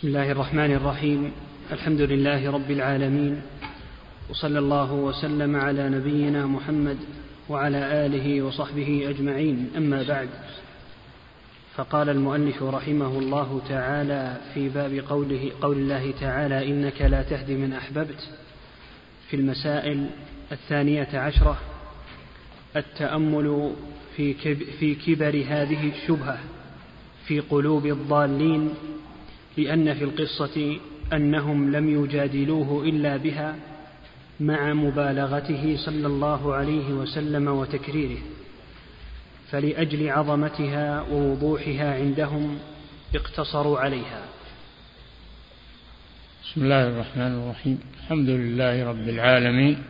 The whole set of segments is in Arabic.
بسم الله الرحمن الرحيم. الحمد لله رب العالمين. وصلى الله وسلم على نبينا محمد وعلى آله وصحبه أجمعين. أما بعد فقال المؤلف رحمه الله تعالى في باب قوله قول الله تعالى إنك لا تهدي من أحببت. في المسائل الثانية عشرة التأمل في كبر هذه الشبهة في قلوب الضالين لأن في القصة أنهم لم يجادلوه إلا بها مع مبالغته صلى الله عليه وسلم وتكريره فلأجل عظمتها ووضوحها عندهم اقتصروا عليها. بسم الله الرحمن الرحيم. الحمد لله رب العالمين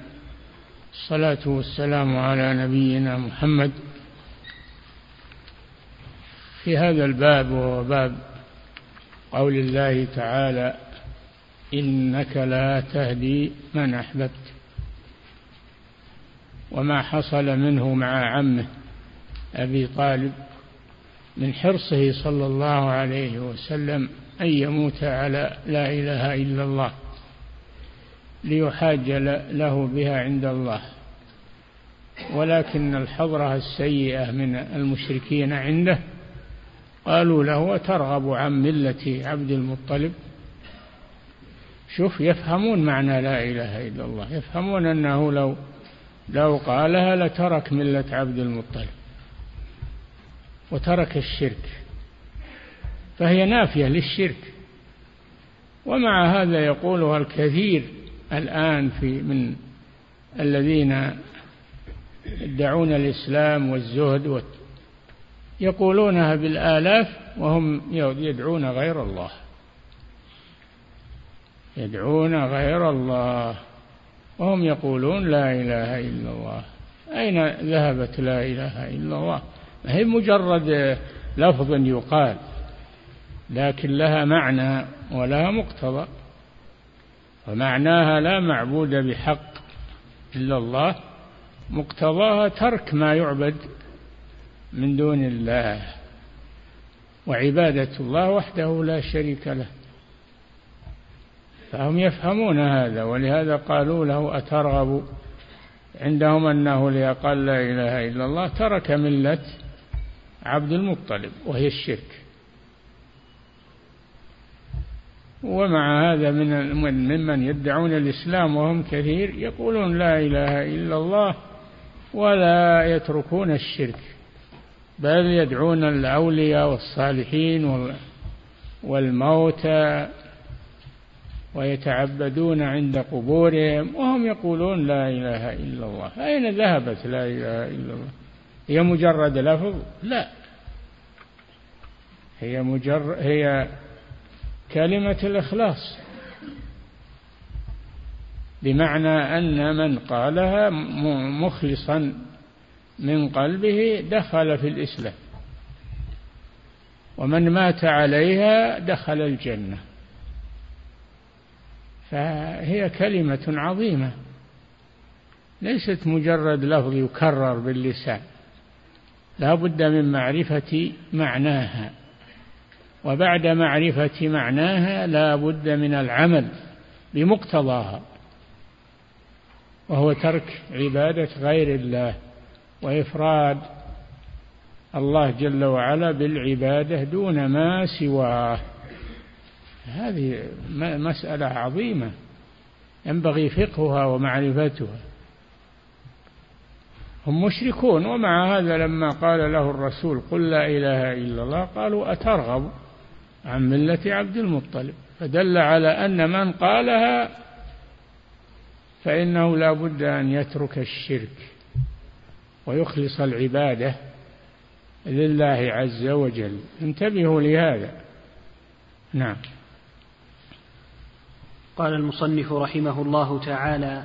الصلاة والسلام على نبينا محمد. في هذا الباب وهو باب قول الله تعالى إنك لا تهدي من أحببت وما حصل منه مع عمه أبي طالب من حرصه صلى الله عليه وسلم أن يموت على لا إله إلا الله ليحاج له بها عند الله ولكن الحضره السيئة من المشركين عنده قالوا له أترغب عن ملة عبد المطلب؟ شوف يفهمون معنى لا إله إلا الله يفهمون أنه لو لو قالها لترك ملة عبد المطلب وترك الشرك. فهي نافية للشرك. ومع هذا يقولها الكثير الآن في من الذين يدعون الإسلام والزهد يقولونها بالآلاف وهم يدعون غير الله. يدعون غير الله. وهم يقولون لا إله إلا الله. أين ذهبت لا إله إلا الله؟ ما هي مجرد لفظ يقال لكن لها معنى ولها مقتضى. ومعناها لا معبود بحق إلا الله مقتضاها ترك ما يعبد من دون الله وعبادة الله وحده لا شريك له. فهم يفهمون هذا ولهذا قالوا له أترغب؟ عندهم أنه ليقال لا إله إلا الله ترك ملة عبد المطلب وهي الشرك. ومع هذا من ممن يدعون الإسلام وهم كثير يقولون لا إله إلا الله ولا يتركون الشرك. بل يدعون الأولياء والصالحين والموتى ويتعبدون عند قبورهم وهم يقولون لا إله إلا الله. أين ذهبت لا إله إلا الله؟ هي مجرد لفظ؟ لا. هي مجرد هي كلمة الإخلاص. بمعنى أن من قالها مخلصا من قلبه دخل في الإسلام. ومن مات عليها دخل الجنة. فهي كلمة عظيمة. ليست مجرد لفظ يكرر باللسان. لا بد من معرفة معناها. وبعد معرفة معناها لا بد من العمل بمقتضاها. وهو ترك عبادة غير الله. وإفراد الله جل وعلا بالعبادة دون ما سواه. هذه مسألة عظيمة ينبغي فقهها ومعرفتها. هم مشركون ومع هذا لما قال له الرسول قل لا إله إلا الله قالوا أترغب عن ملة عبد المطلب. فدل على أن من قالها فإنه لا بد أن يترك الشرك. ويخلص العبادة لله عز وجل. انتبهوا لهذا. نعم. قال المصنف رحمه الله تعالى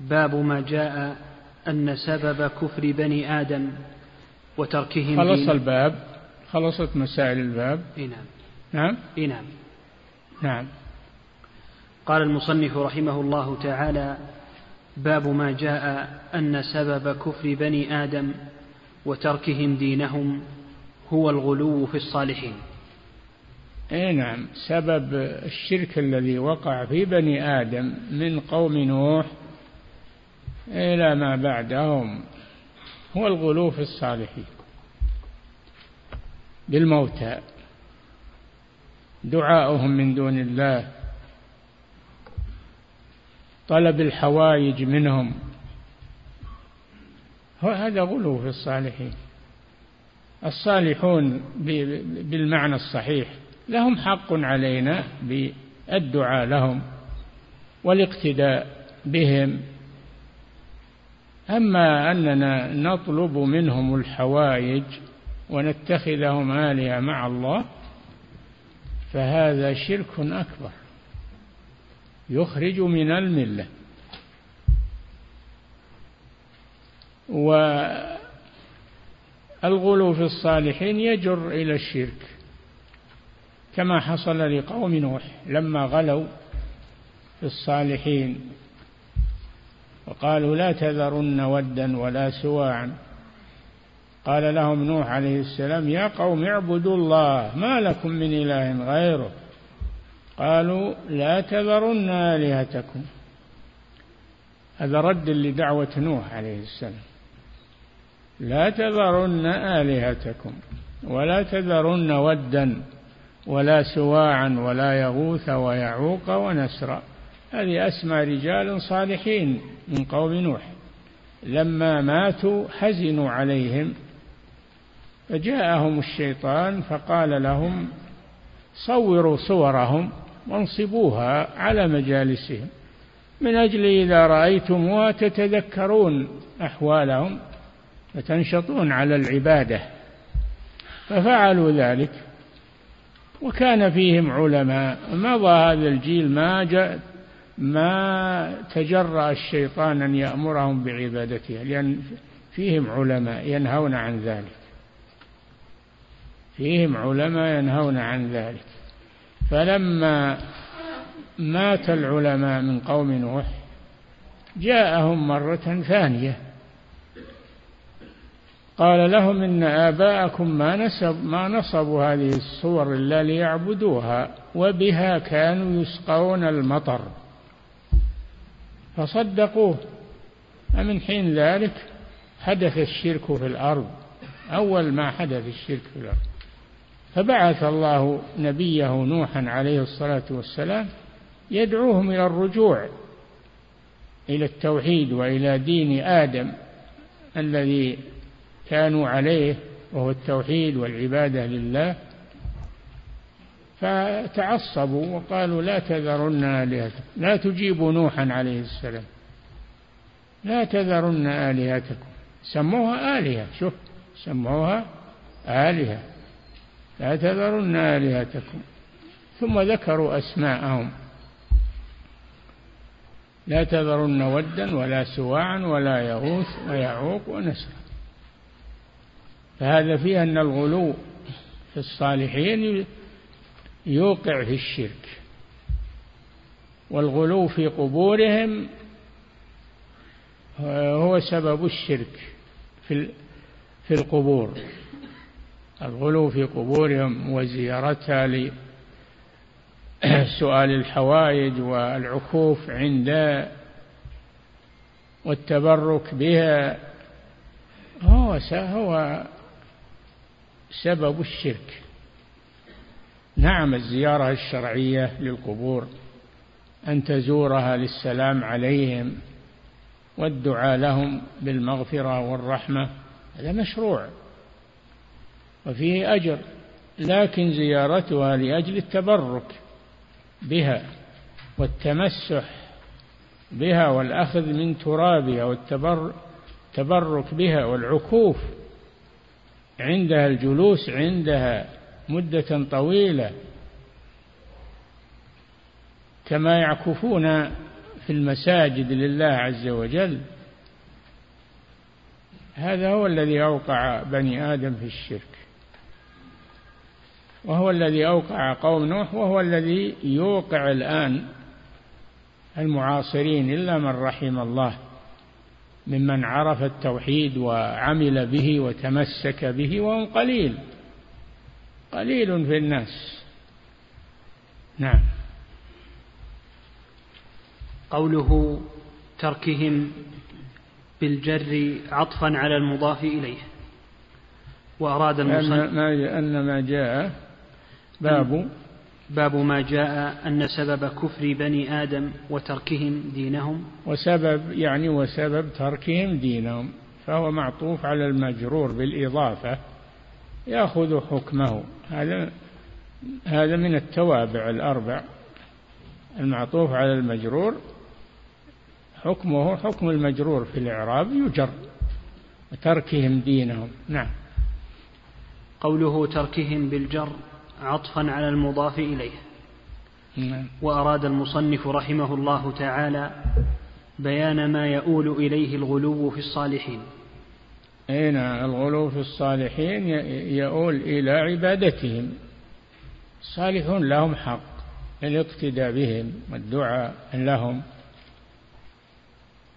باب ما جاء أن سبب كفر بني آدم وتركهم خلص الباب. خلصت مسائل الباب. إي نعم. نعم. نعم. نعم. قال المصنف رحمه الله تعالى باب ما جاء أن سبب كفر بني آدم وتركهم دينهم هو الغلو في الصالحين. اي نعم سبب الشرك الذي وقع في بني آدم من قوم نوح إلى ما بعدهم هو الغلو في الصالحين. بالموتى دعاؤهم من دون الله طلب الحوائج منهم. هذا غلو في الصالحين. الصالحون بالمعنى الصحيح لهم حق علينا بالدعاء لهم والاقتداء بهم. أما أننا نطلب منهم الحوائج ونتخذهم آلهة مع الله فهذا شرك أكبر. يخرج من الملة. والغلو في الصالحين يجر إلى الشرك كما حصل لقوم نوح لما غلوا في الصالحين وقالوا لا تذرن ودا ولا سواعا. قال لهم نوح عليه السلام يا قوم اعبدوا الله ما لكم من إله غيره. قالوا لا تذرن آلهتكم. هذا رد لدعوة نوح عليه السلام. لا تذرن آلهتكم ولا تذرن ودا ولا سواعا ولا يغوث ويعوق ونسرا. هذه أسمى رجال صالحين من قوم نوح. لما ماتوا حزنوا عليهم. فجاءهم الشيطان فقال لهم صوروا صورهم. وانصبوها على مجالسهم. من أجل إذا رأيتموها تتذكرون أحوالهم وتنشطون على العبادة. ففعلوا ذلك. وكان فيهم علماء. مضى هذا الجيل ما جاء ما تجرأ الشيطان أن يأمرهم بعبادتها لأن فيهم علماء ينهون عن ذلك. فيهم علماء ينهون عن ذلك. فلما مات العلماء من قوم نوح جاءهم مرة ثانية. قال لهم إن آباءكم ما نسب ما نصبوا هذه الصور إلا ليعبدوها وبها كانوا يسقون المطر. فصدقوه. فمن حين ذلك حدث الشرك في الأرض. أول ما حدث الشرك في الأرض. فبعث الله نبيه نوحا عليه الصلاة والسلام يدعوهم إلى الرجوع إلى التوحيد وإلى دين آدم الذي كانوا عليه وهو التوحيد والعبادة لله. فتعصبوا وقالوا لا تذرن آلهتكم لا تجيبوا نوحا عليه السلام لا تذرن آلهتكم. سموها آلهة شوف سموها آلهة. لا تذرن آلهتكم. ثم ذكروا أسماءهم. لا تذرن ودا ولا سواعا ولا يغوث ويعوق ونسرا. فهذا فيه أن الغلو في الصالحين يوقع في الشرك. والغلو في قبورهم هو سبب الشرك في في القبور. الغلو في قبورهم وزيارتها لسؤال الحوائج والعكوف عند والتبرك بها هو هو سبب الشرك. نعم الزيارة الشرعية للقبور أن تزورها للسلام عليهم والدعاء لهم بالمغفرة والرحمة هذا مشروع. وفيه أجر لكن زيارتها لأجل التبرك بها والتمسح بها والأخذ من ترابها والتبرك بها والعكوف عندها الجلوس عندها مدة طويلة كما يعكفون في المساجد لله عز وجل. هذا هو الذي أوقع بني آدم في الشرك. وهو الذي أوقع قوم نوح وهو الذي يوقع الآن المعاصرين إلا من رحم الله ممن عرف التوحيد وعمل به وتمسك به وهم قليل قليل في الناس. نعم. قوله تركهم بالجر عطفا على المضاف إليه وأراد المصنف أن ما جاء باب باب ما جاء أن سبب كفر بني آدم وتركهم دينهم. وسبب يعني وسبب تركهم دينهم فهو معطوف على المجرور بالإضافة يأخذ حكمه. هذا هذا من التوابع الأربع. المعطوف على المجرور حكمه حكم المجرور في الإعراب يجر وتركهم دينهم. نعم. قوله تركهم بالجر عطفا على المضاف إليه. نعم. وأراد المصنف رحمه الله تعالى بيان ما يؤول إليه الغلو في الصالحين. أين الغلو في الصالحين؟ يؤول إلى عبادتهم. الصالحون لهم حق الاقتداء بهم والدعاء لهم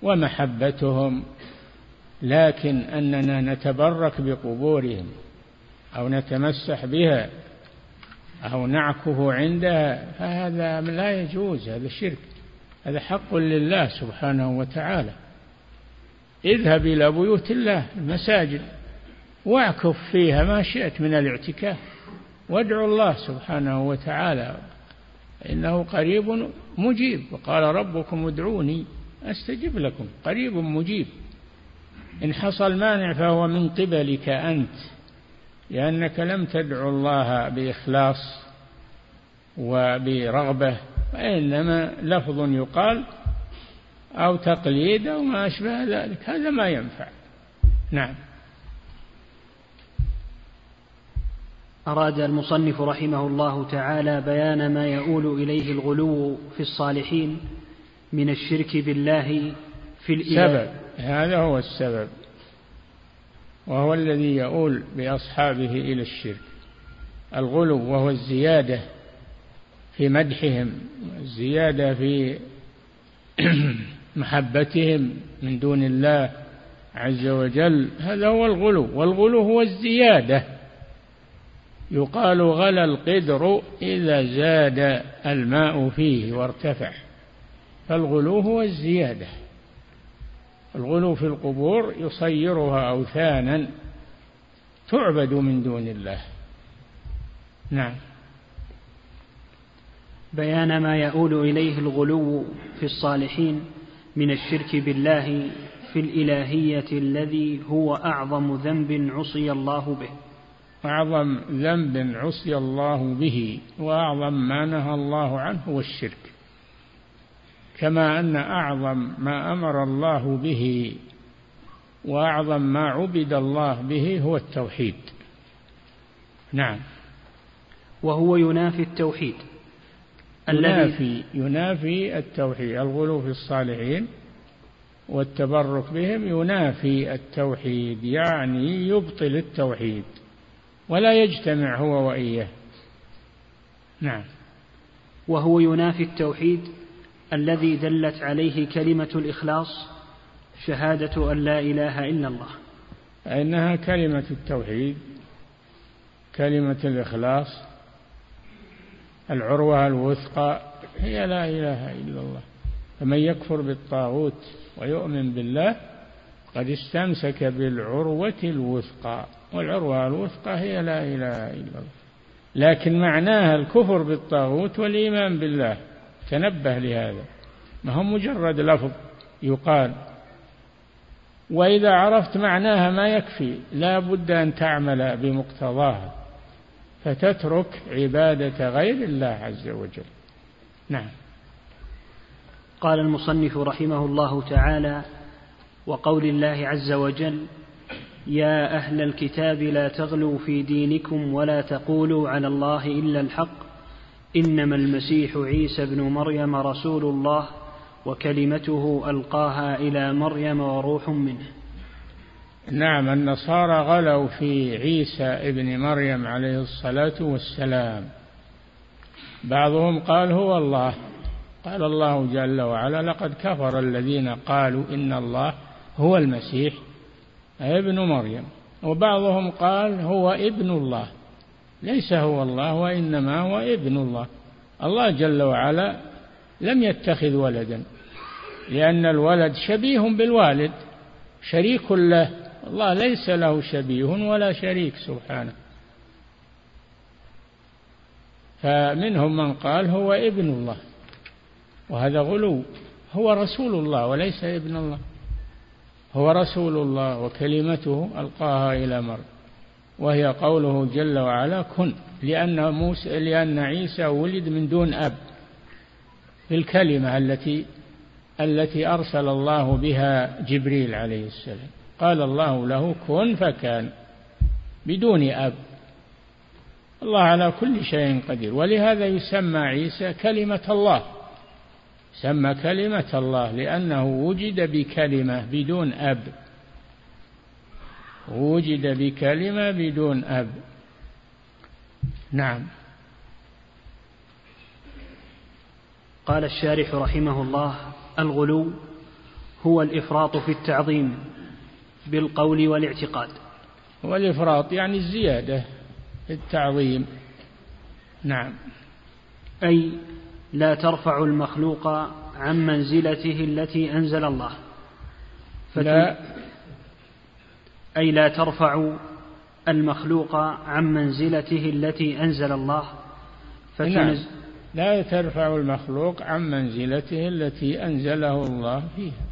ومحبتهم لكن أننا نتبرك بقبورهم أو نتمسح بها أو نعكف عندها فهذا لا يجوز هذا شرك. هذا حق لله سبحانه وتعالى. اذهب إلى بيوت الله المساجد واعكف فيها ما شئت من الاعتكاف. وادعو الله سبحانه وتعالى إنه قريب مجيب. وقال ربكم ادعوني أستجب لكم قريب مجيب. إن حصل مانع فهو من قبلك أنت. لأنك لم تدعو الله بإخلاص وبرغبة وإنما لفظ يقال أو تقليد أو ما أشبه ذلك. هذا ما ينفع. نعم. أراد المصنف رحمه الله تعالى بيان ما يؤول إليه الغلو في الصالحين من الشرك بالله في الإله. سبب. هذا هو السبب. وهو الذي يؤول بأصحابه إلى الشرك. الغلو وهو الزيادة في مدحهم الزيادة في محبتهم من دون الله عز وجل. هذا هو الغلو والغلو هو الزيادة. يقال غلى القدر إذا زاد الماء فيه وارتفع فالغلو هو الزيادة. الغلو في القبور يصيرها أوثانا تعبد من دون الله. نعم. بيان ما يؤول إليه الغلو في الصالحين من الشرك بالله في الإلهية الذي هو أعظم ذنب عصي الله به. أعظم ذنب عصي الله به وأعظم ما نهى الله عنه هو الشرك. كما أن أعظم ما أمر الله به وأعظم ما عبد الله به هو التوحيد. نعم. وهو ينافي التوحيد ينافي ينافي التوحيد الغلو في الصالحين والتبرك بهم ينافي التوحيد يعني يبطل التوحيد ولا يجتمع هو وإياه. نعم. وهو ينافي التوحيد الذي دلت عليه كلمة الإخلاص شهادة أن لا إله إلا الله. إنها كلمة التوحيد كلمة الإخلاص العروة الوثقى هي لا إله إلا الله. فمن يكفر بالطاغوت ويؤمن بالله قد استمسك بالعروة الوثقى. والعروة الوثقى هي لا إله إلا الله. لكن معناها الكفر بالطاغوت والإيمان بالله. تنبه لهذا. ما هو مجرد لفظ يقال. وإذا عرفت معناها ما يكفي لا بد أن تعمل بمقتضاها فتترك عبادة غير الله عز وجل. نعم. قال المصنف رحمه الله تعالى وقول الله عز وجل يا أهل الكتاب لا تغلوا في دينكم ولا تقولوا على الله إلا الحق إنما المسيح عيسى ابن مريم رسول الله وكلمته ألقاها إلى مريم وروح منه. نعم النصارى غلوا في عيسى ابن مريم عليه الصلاة والسلام. بعضهم قال هو الله. قال الله جل وعلا لقد كفر الذين قالوا إن الله هو المسيح ابن مريم. وبعضهم قال هو ابن الله. ليس هو الله وإنما هو ابن الله. الله جل وعلا لم يتخذ ولدا لأن الولد شبيه بالوالد شريك له. الله ليس له شبيه ولا شريك سبحانه. فمنهم من قال هو ابن الله وهذا غلو. هو رسول الله وليس ابن الله. هو رسول الله وكلمته ألقاها إلى مريم وهي قوله جل وعلا كن. لأن موسى لأن عيسى ولد من دون أب. بالكلمة التي التي أرسل الله بها جبريل عليه السلام. قال الله له كن فكان. بدون أب. الله على كل شيء قدير. ولهذا يسمى عيسى كلمة الله. سمى كلمة الله لأنه وجد بكلمة بدون أب. وجد بكلمة بدون أب. نعم. قال الشارح رحمه الله الغلو هو الإفراط في التعظيم بالقول والاعتقاد. والإفراط يعني الزيادة في التعظيم. نعم. أي لا ترفع المخلوق عن منزلته التي أنزل الله. لا. أي لا ترفع المخلوق عن منزلته التي أنزل الله. فتنز نعم. لا ترفع المخلوق عن منزلته التي أنزله الله فيها.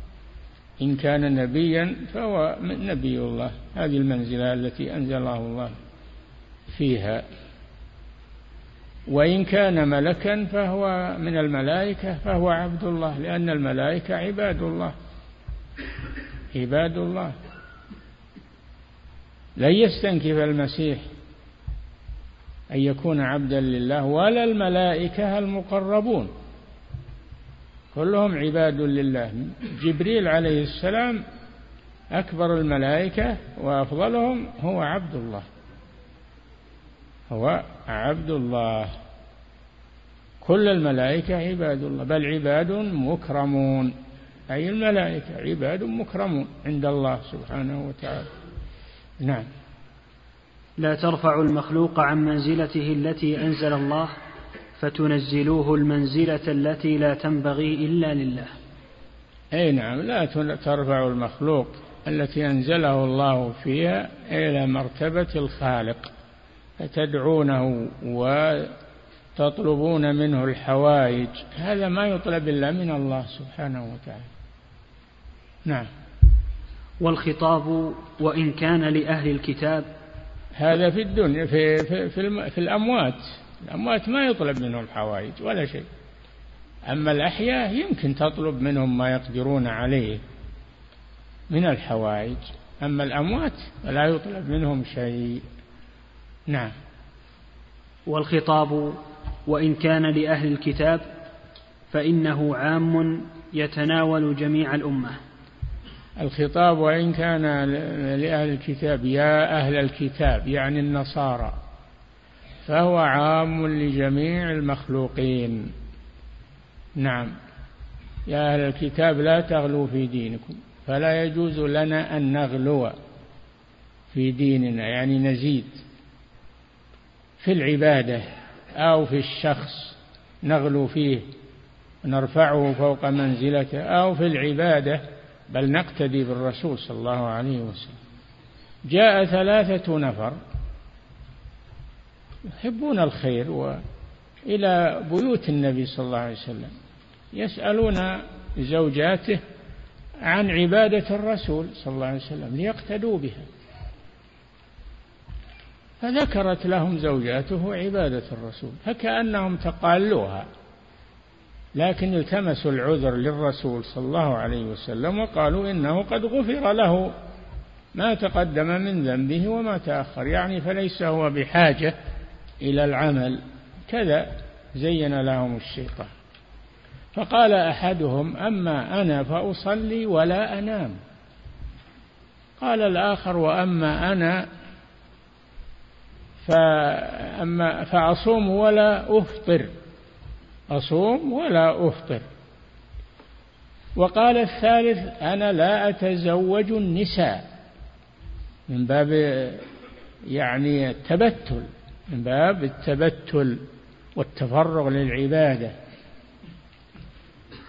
إن كان نبيا فهو نبي الله. هذه المنزلة التي أنزله الله فيها. وإن كان ملكا فهو من الملائكة فهو عبد الله لأن الملائكة عباد الله. عباد الله. لن يستنكف المسيح أن يكون عبدا لله ولا الملائكة المقربون. كلهم عباد لله. جبريل عليه السلام أكبر الملائكة وأفضلهم هو عبد الله. هو عبد الله. كل الملائكة عباد الله بل عباد مكرمون. أي الملائكة؟ عباد مكرمون عند الله سبحانه وتعالى. نعم. لا ترفع المخلوق عن منزلته التي أنزل الله فتنزلوه المنزلة التي لا تنبغي إلا لله. أي نعم لا ترفع المخلوق التي أنزله الله فيها إلى مرتبة الخالق فتدعونه وتطلبون منه الحوائج. هذا ما يطلب إلا من الله سبحانه وتعالى. نعم. والخطاب وإن كان لأهل الكتاب. هذا في الدنيا في في في, في الأموات. الأموات ما يطلب منهم الحوائج ولا شيء. أما الأحياء يمكن تطلب منهم ما يقدرون عليه من الحوائج. أما الأموات فلا يطلب منهم شيء. نعم. والخطاب وإن كان لأهل الكتاب فإنه عام يتناول جميع الأمة. الخطاب وإن كان لأهل الكتاب يا أهل الكتاب يعني النصارى فهو عام لجميع المخلوقين. نعم. يا أهل الكتاب لا تغلوا في دينكم فلا يجوز لنا أن نغلو في ديننا يعني نزيد في العبادة أو في الشخص نغلو فيه نرفعه فوق منزلته أو في العبادة بل نقتدي بالرسول صلى الله عليه وسلم. جاء ثلاثة نفر يحبون الخير وإلى بيوت النبي صلى الله عليه وسلم يسألون زوجاته عن عبادة الرسول صلى الله عليه وسلم ليقتدوا بها. فذكرت لهم زوجاته عبادة الرسول فكأنهم تقالوها لكن التمسوا العذر للرسول صلى الله عليه وسلم وقالوا إنه قد غفر له ما تقدم من ذنبه وما تأخر. يعني فليس هو بحاجة إلى العمل. كذا زين لهم الشيطان. فقال أحدهم أما أنا فأصلي ولا أنام. قال الآخر وأما أنا فأما فأصوم ولا أفطر. أصوم ولا أفطر. وقال الثالث أنا لا أتزوج النساء. من باب يعني التبتل من باب التبتل والتفرغ للعبادة.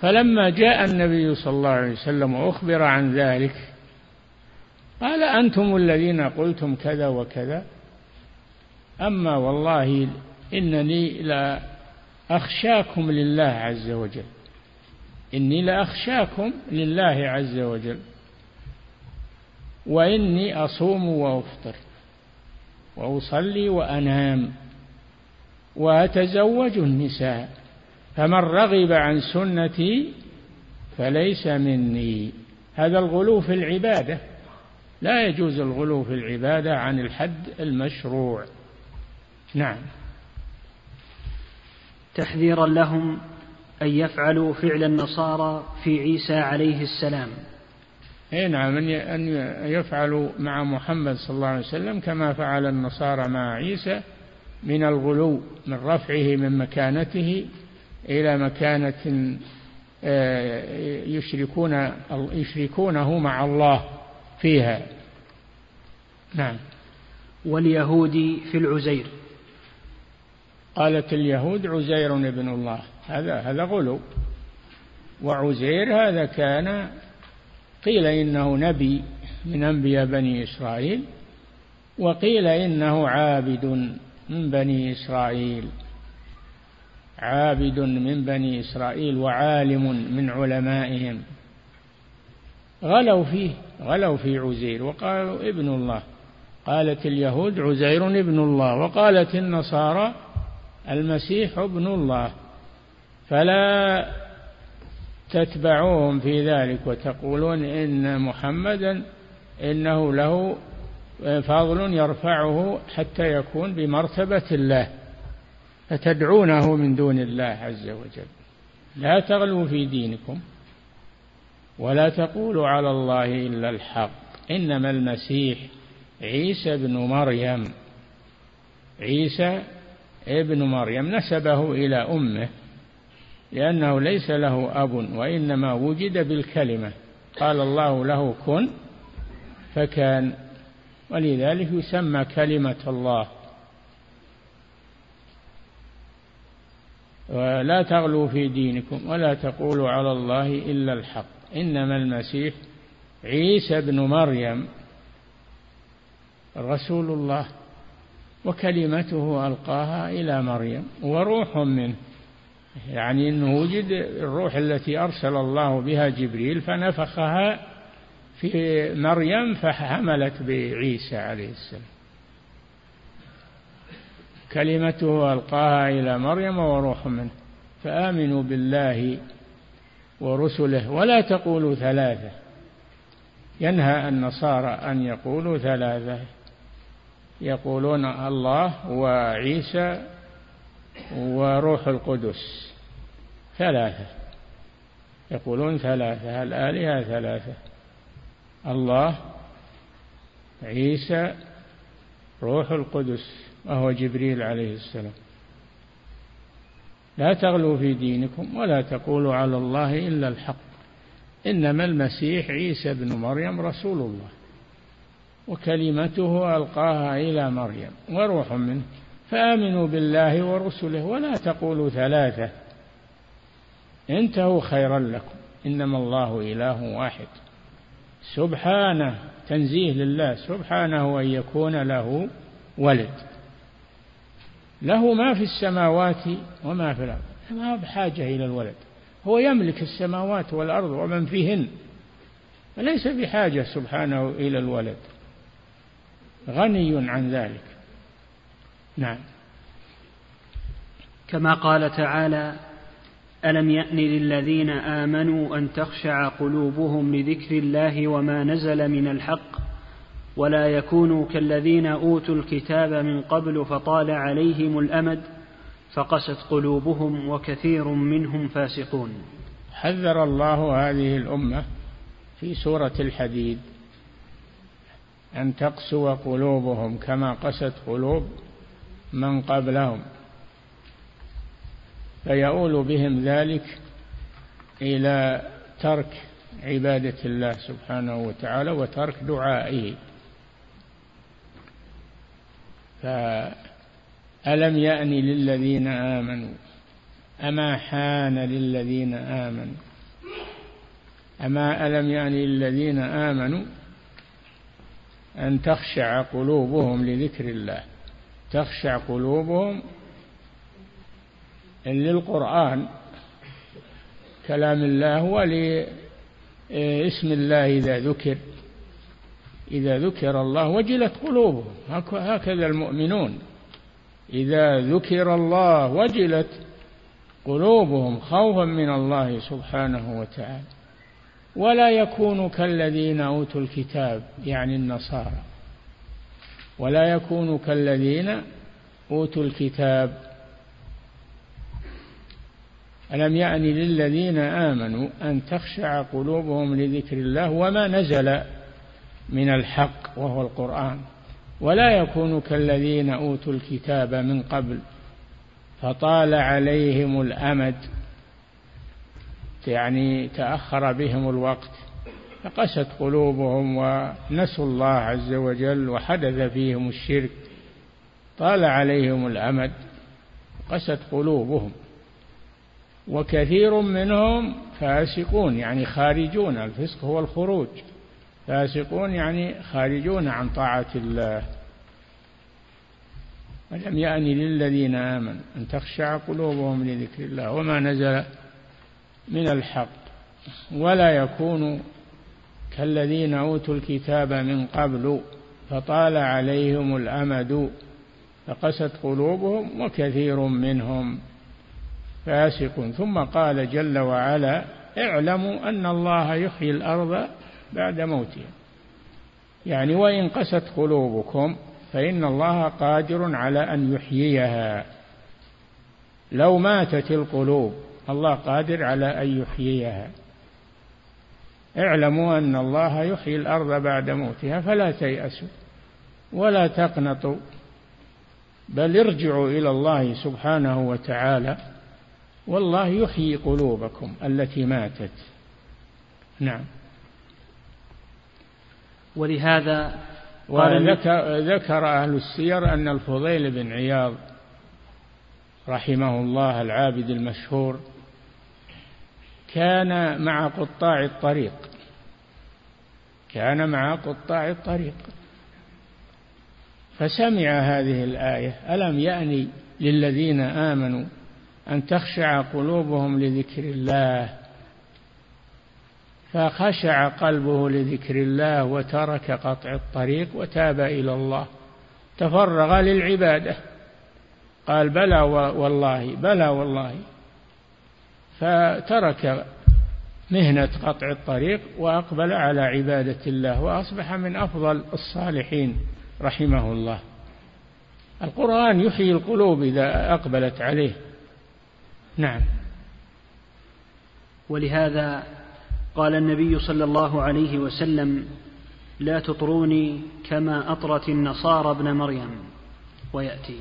فلما جاء النبي صلى الله عليه وسلم وأخبر عن ذلك قال أنتم الذين قلتم كذا وكذا. أما والله إنني لا أخشاكم لله عز وجل. إني لأخشاكم لله عز وجل. وإني أصوم وأفطر وأصلي وأنام وأتزوج النساء. فمن رغب عن سنتي فليس مني. هذا الغلو في العبادة. لا يجوز الغلو في العبادة عن الحد المشروع. نعم. تحذيرا لهم أن يفعلوا فعل النصارى في عيسى عليه السلام. أي نعم أن يفعلوا مع محمد صلى الله عليه وسلم كما فعل النصارى مع عيسى من الغلو من رفعه من مكانته إلى مكانة آه، يشركون يشركونه مع الله فيها. نعم. واليهود في العزير. قالت اليهود عزير ابن الله. هذا هذا غلو. وعزير هذا كان قيل إنه نبي من أنبياء بني إسرائيل وقيل إنه عابد من بني إسرائيل. عابد من بني إسرائيل وعالم من علمائهم. غلوا فيه غلوا في عزير وقالوا ابن الله. قالت اليهود عزير ابن الله. وقالت النصارى المسيح ابن الله فلا تتبعوهم في ذلك وتقولون إن محمدا إنه له فضل يرفعه حتى يكون بمرتبة الله فتدعونه من دون الله عز وجل. لا تغلوا في دينكم ولا تقولوا على الله إلا الحق. إنما المسيح عيسى بن مريم عيسى ابن مريم نسبه إلى أمه لأنه ليس له أب وإنما وجد بالكلمة. قال الله له كن فكان ولذلك يسمى كلمة الله. ولا تغلوا في دينكم ولا تقولوا على الله إلا الحق. إنما المسيح عيسى ابن مريم رسول الله. وكلمته ألقاها إلى مريم وروح منه. يعني أنه وجد الروح التي أرسل الله بها جبريل فنفخها في مريم فحملت بعيسى عليه السلام. كلمته ألقاها إلى مريم وروح منه. فآمنوا بالله ورسله ولا تقولوا ثلاثة. ينهى النصارى أن يقولوا ثلاثة. يقولون الله وعيسى وروح القدس. ثلاثة. يقولون ثلاثة. الآلهة ثلاثة. الله عيسى روح القدس وهو جبريل عليه السلام. لا تغلوا في دينكم ولا تقولوا على الله إلا الحق. إنما المسيح عيسى بن مريم رسول الله. وكلمته ألقاها إلى مريم وروح منه فآمنوا بالله ورسله ولا تقولوا ثلاثة انتهوا خيرا لكم إنما الله إله واحد. سبحانه تنزيه لله سبحانه أن يكون له ولد. له ما في السماوات وما في الأرض ما بحاجة إلى الولد. هو يملك السماوات والأرض ومن فيهن فليس بحاجة سبحانه إلى الولد. غني عن ذلك. نعم. كما قال تعالى ألم يأن للذين آمنوا أن تخشع قلوبهم لذكر الله وما نزل من الحق ولا يكونوا كالذين أوتوا الكتاب من قبل فطال عليهم الأمد فقست قلوبهم وكثير منهم فاسقون. حذر الله هذه الأمة في سورة الحديد. أن تقسو قلوبهم كما قست قلوب من قبلهم. فيؤول بهم ذلك إلى ترك عبادة الله سبحانه وتعالى وترك دعائه. ألم يأن للذين آمنوا؟ أما حان للذين آمنوا؟ أما ألم يأن للذين آمنوا؟ أن تخشع قلوبهم لذكر الله. تخشع قلوبهم للقرآن كلام الله ولاسم الله إذا ذكر. إذا ذكر الله وجلت قلوبهم. هكذا المؤمنون. إذا ذكر الله وجلت قلوبهم خوفا من الله سبحانه وتعالى. ولا يكونوا كالذين أوتوا الكتاب يعني النصارى. ولا يكونوا كالذين أوتوا الكتاب. ألم يان للذين آمنوا أن تخشع قلوبهم لذكر الله وما نزل من الحق وهو القرآن؟ ولا يكونوا كالذين أوتوا الكتاب من قبل فطال عليهم الأمد. يعني تأخر بهم الوقت فقست قلوبهم ونسوا الله عز وجل وحدث فيهم الشرك طال عليهم الأمد قست قلوبهم. وكثير منهم فاسقون يعني خارجون الفسق هو الخروج فاسقون يعني خارجون عن طاعة الله. ولم يأن للذين آمنوا أن تخشع قلوبهم لذكر الله وما نزل من الحق ولا يكونوا كالذين أوتوا الكتاب من قبل فطال عليهم الأمد فقست قلوبهم وكثير منهم فاسق. ثم قال جل وعلا اعلموا أن الله يحيي الأرض بعد موتها. يعني وإن قست قلوبكم فإن الله قادر على أن يحييها. لو ماتت القلوب الله قادر على أن يحييها. اعلموا أن الله يحيي الأرض بعد موتها فلا تيأسوا ولا تقنطوا بل ارجعوا إلى الله سبحانه وتعالى والله يحيي قلوبكم التي ماتت. نعم. ولهذا وذكر أهل السير أن الفضيل بن عياض رحمه الله العابد المشهور كان مع قطاع الطريق. كان مع قطاع الطريق. فسمع هذه الآية. ألم يأني للذين آمنوا أن تخشع قلوبهم لذكر الله؟ فخشع قلبه لذكر الله وترك قطع الطريق وتاب إلى الله. تفرغ للعبادة. قال بلى والله بلى والله. فترك مهنة قطع الطريق وأقبل على عبادة الله وأصبح من أفضل الصالحين رحمه الله. القرآن يحيي القلوب إذا أقبلت عليه. نعم. ولهذا قال النبي صلى الله عليه وسلم لا تطروني كما أطرت النصارى ابن مريم. ويأتي.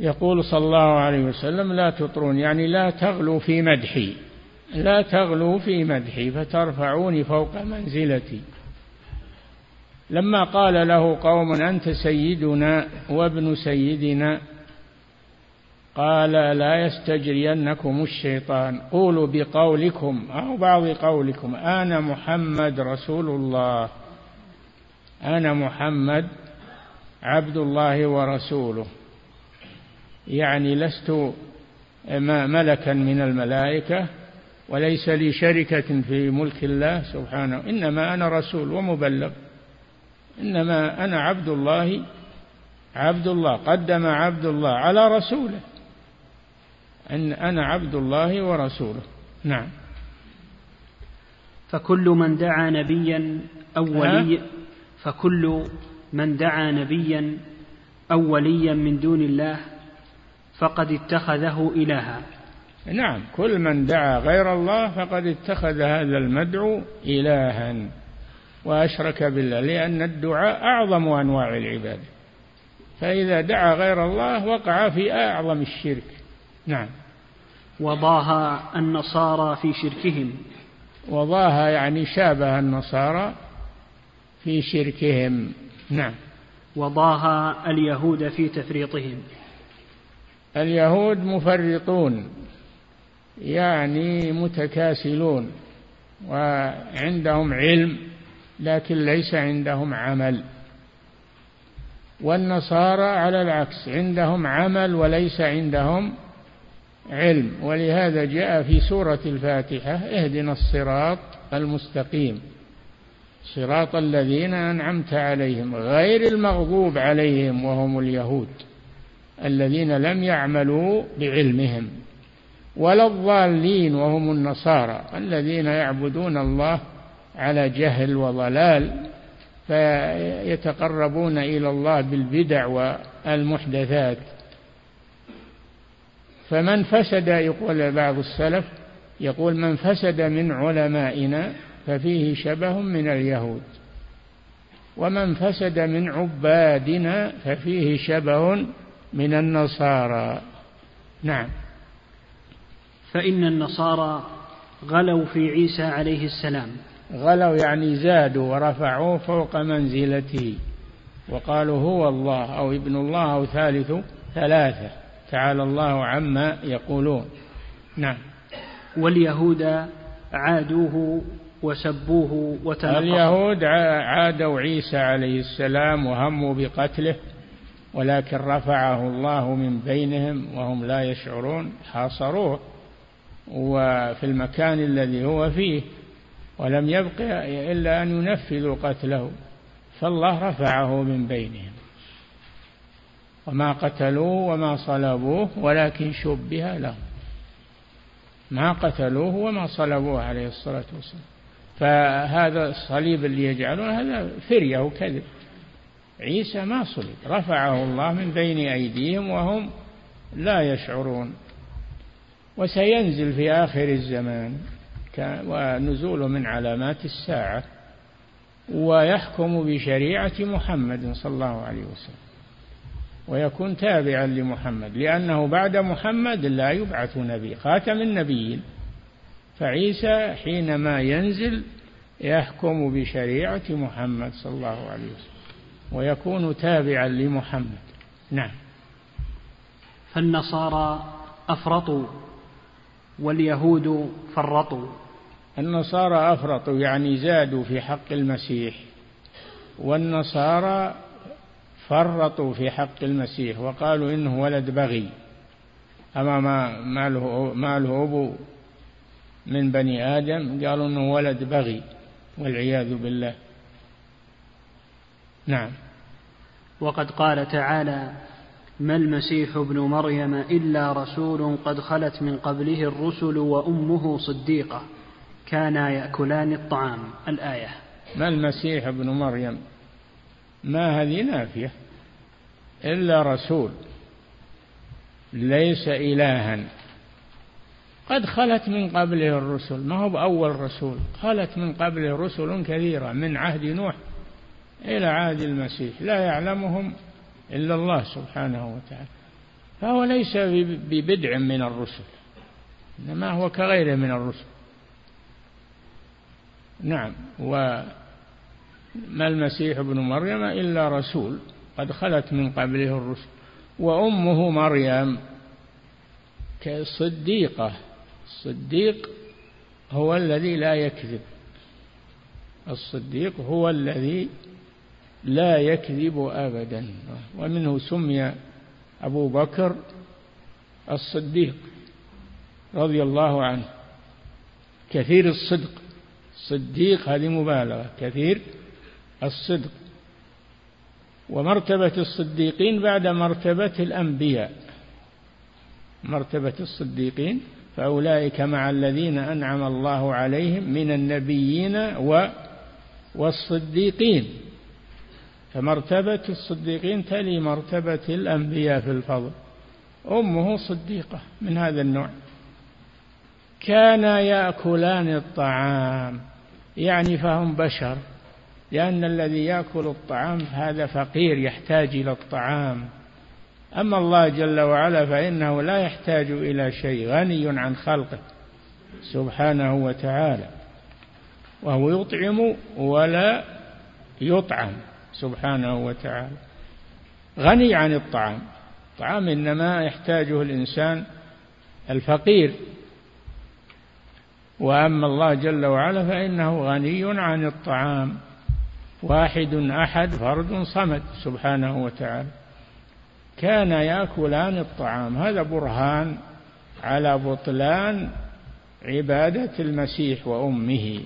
يقول صلى الله عليه وسلم لا تطرون يعني لا تغلوا في مدحي لا تغلوا في مدحي فترفعوني فوق منزلتي. لما قال له قوم أنت سيدنا وابن سيدنا؟ قال لا يستجرينكم الشيطان. قولوا بقولكم أو بعض قولكم أنا محمد رسول الله. أنا محمد عبد الله ورسوله. يعني لست ملكا من الملائكة وليس لي شركة في ملك الله سبحانه إنما أنا رسول ومبلغ إنما أنا عبد الله عبد الله قدم عبد الله على رسوله أن أنا عبد الله ورسوله. نعم. فكل من دعا نبيا أو وليا فكل من دعا نبيا أو وليا من دون الله فقد اتخذه إلها. نعم كل من دعا غير الله فقد اتخذ هذا المدعو إلها. وأشرك بالله لأن الدعاء أعظم أنواع العبادة. فإذا دعا غير الله وقع في أعظم الشرك. نعم. وضاها النصارى في شركهم. وضاها يعني شابه النصارى في شركهم. نعم. وضاها اليهود في تفريطهم. اليهود مفرطون يعني متكاسلون وعندهم علم لكن ليس عندهم عمل. والنصارى على العكس عندهم عمل وليس عندهم علم. ولهذا جاء في سورة الفاتحة اهدنا الصراط المستقيم صراط الذين أنعمت عليهم غير المغضوب عليهم وهم اليهود. الذين لم يعملوا بعلمهم ولا الضالين وهم النصارى الذين يعبدون الله على جهل وضلال فيتقربون إلى الله بالبدع والمحدثات. فمن فسد يقول بعض السلف يقول من فسد من علمائنا ففيه شبه من اليهود. ومن فسد من عبادنا ففيه شبه من النصارى. نعم. فإن النصارى غلوا في عيسى عليه السلام. غلوا يعني زادوا ورفعوه فوق منزلته. وقالوا هو الله أو ابن الله أو ثالث ثلاثة. تعالى الله عما يقولون. نعم. واليهود عادوه وسبوه وتنقصوا اليهود عادوا عيسى عليه السلام وهموا بقتله. ولكن رفعه الله من بينهم وهم لا يشعرون حاصروه وفي المكان الذي هو فيه ولم يبق إلا أن ينفذوا قتله فالله رفعه من بينهم. وما قتلوه وما صلبوه ولكن شبه لهم ما قتلوه وما صلبوه عليه الصلاة والسلام. فهذا الصليب اللي يجعلون هذا فرية وكذب. عيسى ما صلب رفعه الله من بين أيديهم وهم لا يشعرون. وسينزل في آخر الزمان ونزوله من علامات الساعة ويحكم بشريعة محمد صلى الله عليه وسلم. ويكون تابعا لمحمد لأنه بعد محمد لا يبعث نبي خاتم النبيين. فعيسى حينما ينزل يحكم بشريعة محمد صلى الله عليه وسلم. ويكون تابعا لمحمد. نعم. فالنصارى أفرطوا واليهود فرطوا. النصارى أفرطوا يعني زادوا في حق المسيح والنصارى فرطوا في حق المسيح وقالوا إنه ولد بغي. أما ما, ما, له, ما له أبو من بني آدم قالوا إنه ولد بغي والعياذ بالله. نعم. وقد قال تعالى ما المسيح ابن مريم إلا رسول قد خلت من قبله الرسل وأمه صديقة. كانا يأكلان الطعام. الآية. ما المسيح ابن مريم؟ ما هذه نافية. إلا رسول. ليس إلها. قد خلت من قبله الرسل. ما هو بأول رسول. خلت من قبله رسل كثيرة من عهد نوح. إلى عهد المسيح. لا يعلمهم إلا الله سبحانه وتعالى. فهو ليس ببدع من الرسل. إنما هو كغيره من الرسل. نعم. وما المسيح ابن مريم إلا رسول قد خلت من قبله الرسل. وأمه مريم كصديقة. الصديق هو الذي لا يكذب. الصديق هو الذي لا يكذب أبدا. ومنه سمي أبو بكر الصديق رضي الله عنه. كثير الصدق. صديق هذه مبالغة. كثير الصدق. ومرتبة الصديقين بعد مرتبة الأنبياء. مرتبة الصديقين. فأولئك مع الذين أنعم الله عليهم من النبيين والصديقين. فمرتبة الصديقين تلي مرتبة الأنبياء في الفضل. أمه صديقة من هذا النوع. كانا يأكلان الطعام. يعني فهم بشر. لأن الذي يأكل الطعام هذا فقير يحتاج إلى الطعام. أما الله جل وعلا فإنه لا يحتاج إلى شيء غني عن خلقه سبحانه وتعالى. وهو يطعم ولا يطعم. سبحانه وتعالى. غني عن الطعام. الطعام إنما يحتاجه الإنسان الفقير. وأما الله جل وعلا فإنه غني عن الطعام. واحد أحد فرد صمد سبحانه وتعالى. كان يأكلان الطعام. هذا برهان على بطلان عبادة المسيح وأمه.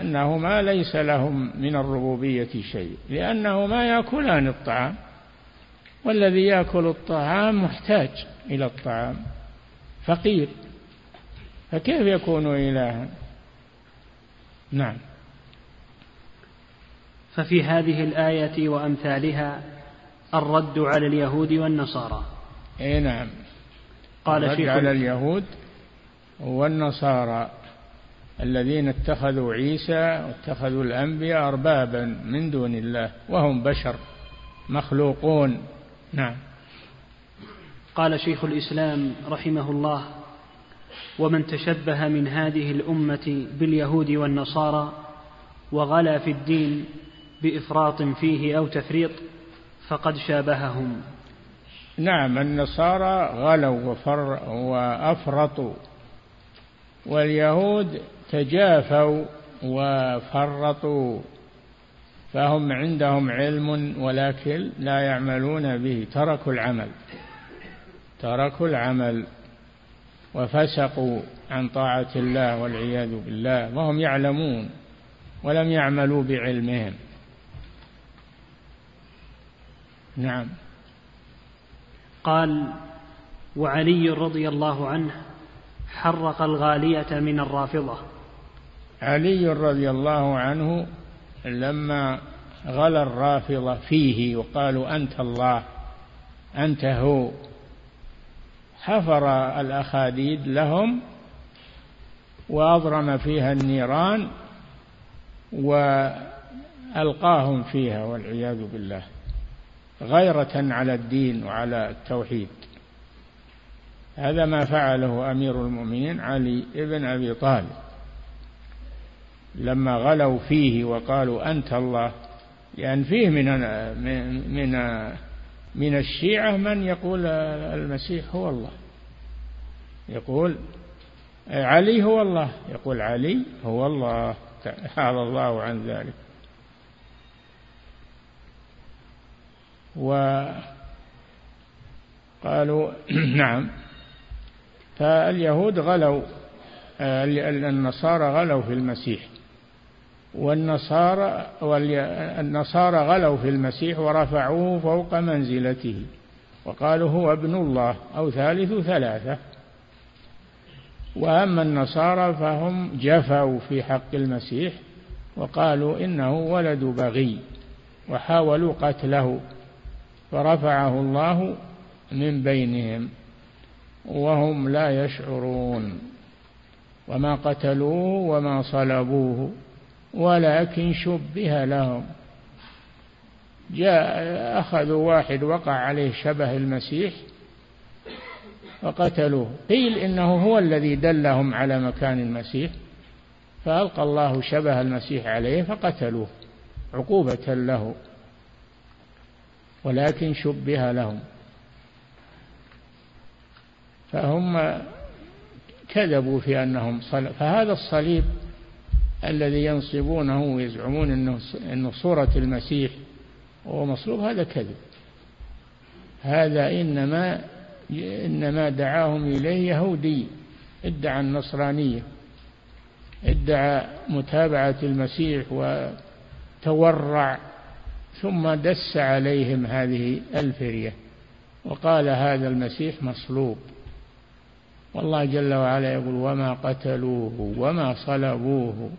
أنهما ليس لهم من الربوبية شيء لأنهما يأكلان الطعام والذي يأكل الطعام محتاج إلى الطعام فقير. فكيف يكون إلها؟ نعم. ففي هذه الآية وأمثالها الرد على اليهود والنصارى. اي نعم. قال الرد على اليهود والنصارى. الذين اتخذوا عيسى واتخذوا الأنبياء أربابا من دون الله وهم بشر مخلوقون. نعم. قال شيخ الإسلام رحمه الله ومن تشبه من هذه الأمة باليهود والنصارى وغلا في الدين بإفراط فيه أو تفريط فقد شابههم. نعم النصارى غلوا وفر وأفرطوا واليهود تجافوا وفرطوا فهم عندهم علم ولكن لا يعملون به. تركوا العمل تركوا العمل وفسقوا عن طاعة الله والعياذ بالله وهم يعلمون ولم يعملوا بعلمهم. نعم. قال وعلي رضي الله عنه حرق الغالية من الرافضة. علي رضي الله عنه لما غلا الرافضة فيه وقالوا أنت الله أنت هو. حفر الأخاديد لهم وأضرم فيها النيران وألقاهم فيها والعياذ بالله غيرة على الدين وعلى التوحيد. هذا ما فعله أمير المؤمنين علي بن أبي طالب. لما غلوا فيه وقالوا أنت الله لأن فيه من من من الشيعة من يقول المسيح هو الله. يقول علي هو الله يقول علي هو الله تعالى الله عن ذلك. وقالوا نعم. فاليهود غلوا النصارى غلوا في المسيح. والنصارى والنصارى غلوا في المسيح ورفعوه فوق منزلته. وقالوا هو ابن الله أو ثالث ثلاثة. وأما النصارى فهم جفوا في حق المسيح وقالوا إنه ولد بغي وحاولوا قتله فرفعه الله من بينهم وهم لا يشعرون. وما قتلوه وما صلبوه ولكن شبه لهم. جاء أخذوا واحد وقع عليه شبه المسيح وقتلوه. قيل إنه هو الذي دلهم على مكان المسيح فألقى الله شبه المسيح عليه فقتلوه عقوبة له ولكن شبه لهم. فهم كذبوا في أنهم صلب فهذا الصليب الذي ينصبونه ويزعمون أنه, أنه صورة المسيح وهو مصلوب هذا كذب. هذا إنما إنما دعاهم إليه يهودي. ادعى النصرانية. ادعى متابعة المسيح وتورع. ثم دس عليهم هذه الفرية. وقال هذا المسيح مصلوب. والله جل وعلا يقول وما قتلوه وما صلبوه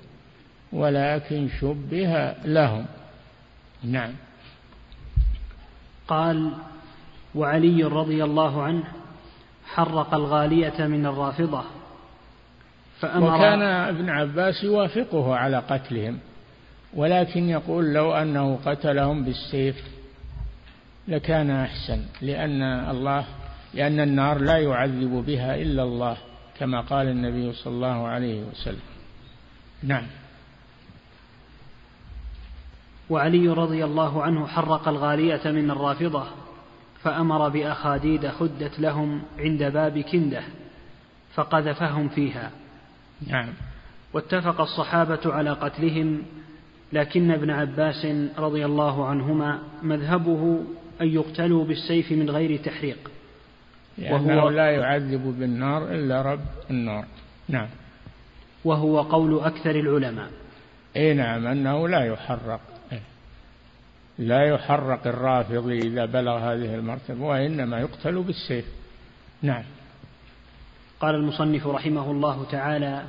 ولكن شبه لهم. نعم. قال وعلي رضي الله عنه حرق الغالية من الرافضة فأمر وكان ابن عباس يوافقه على قتلهم ولكن يقول لو أنه قتلهم بالسيف لكان أحسن لأن الله لأن النار لا يعذب بها إلا الله كما قال النبي صلى الله عليه وسلم. نعم. وعلي رضي الله عنه حرق الغالية من الرافضة فأمر بأخاديد خدت لهم عند باب كندة فقذفهم فيها. نعم. واتفق الصحابة على قتلهم لكن ابن عباس رضي الله عنهما مذهبه أن يقتلوا بالسيف من غير تحريق. وهو لا يعذب بالنار إلا رب النار. نعم. وهو قول أكثر العلماء. اي نعم أنه لا يحرق. لا يحرق الرافضي إذا بلغ هذه المرتبة وإنما يقتل بالسيف. نعم. قال المصنف رحمه الله تعالى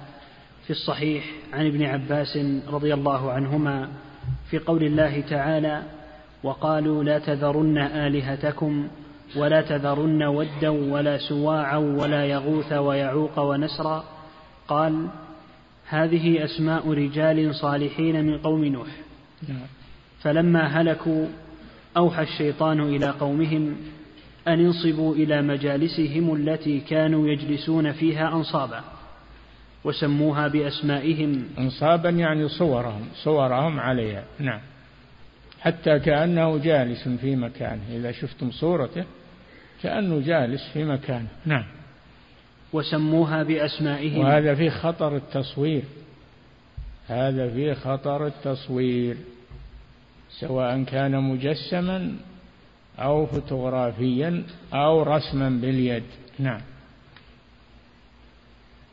في الصحيح عن ابن عباس رضي الله عنهما في قول الله تعالى وقالوا لا تذرن آلهتكم ولا تذرن ودا ولا سواعا ولا يغوث ويعوق ونسرا قال هذه أسماء رجال صالحين من قوم نوح نعم. فلما هلكوا أوحى الشيطان إلى قومهم أن انصبوا إلى مجالسهم التي كانوا يجلسون فيها أنصابا وسموها بأسمائهم. أنصابا يعني صورهم صورهم عليها نعم. حتى كأنه جالس في مكانه إذا شفتم صورته كأنه جالس في مكانه نعم. وسموها بأسمائهم. وهذا فيه خطر التصوير هذا فيه خطر التصوير. سواء كان مجسما أو فوتوغرافيا أو رسما باليد. نعم.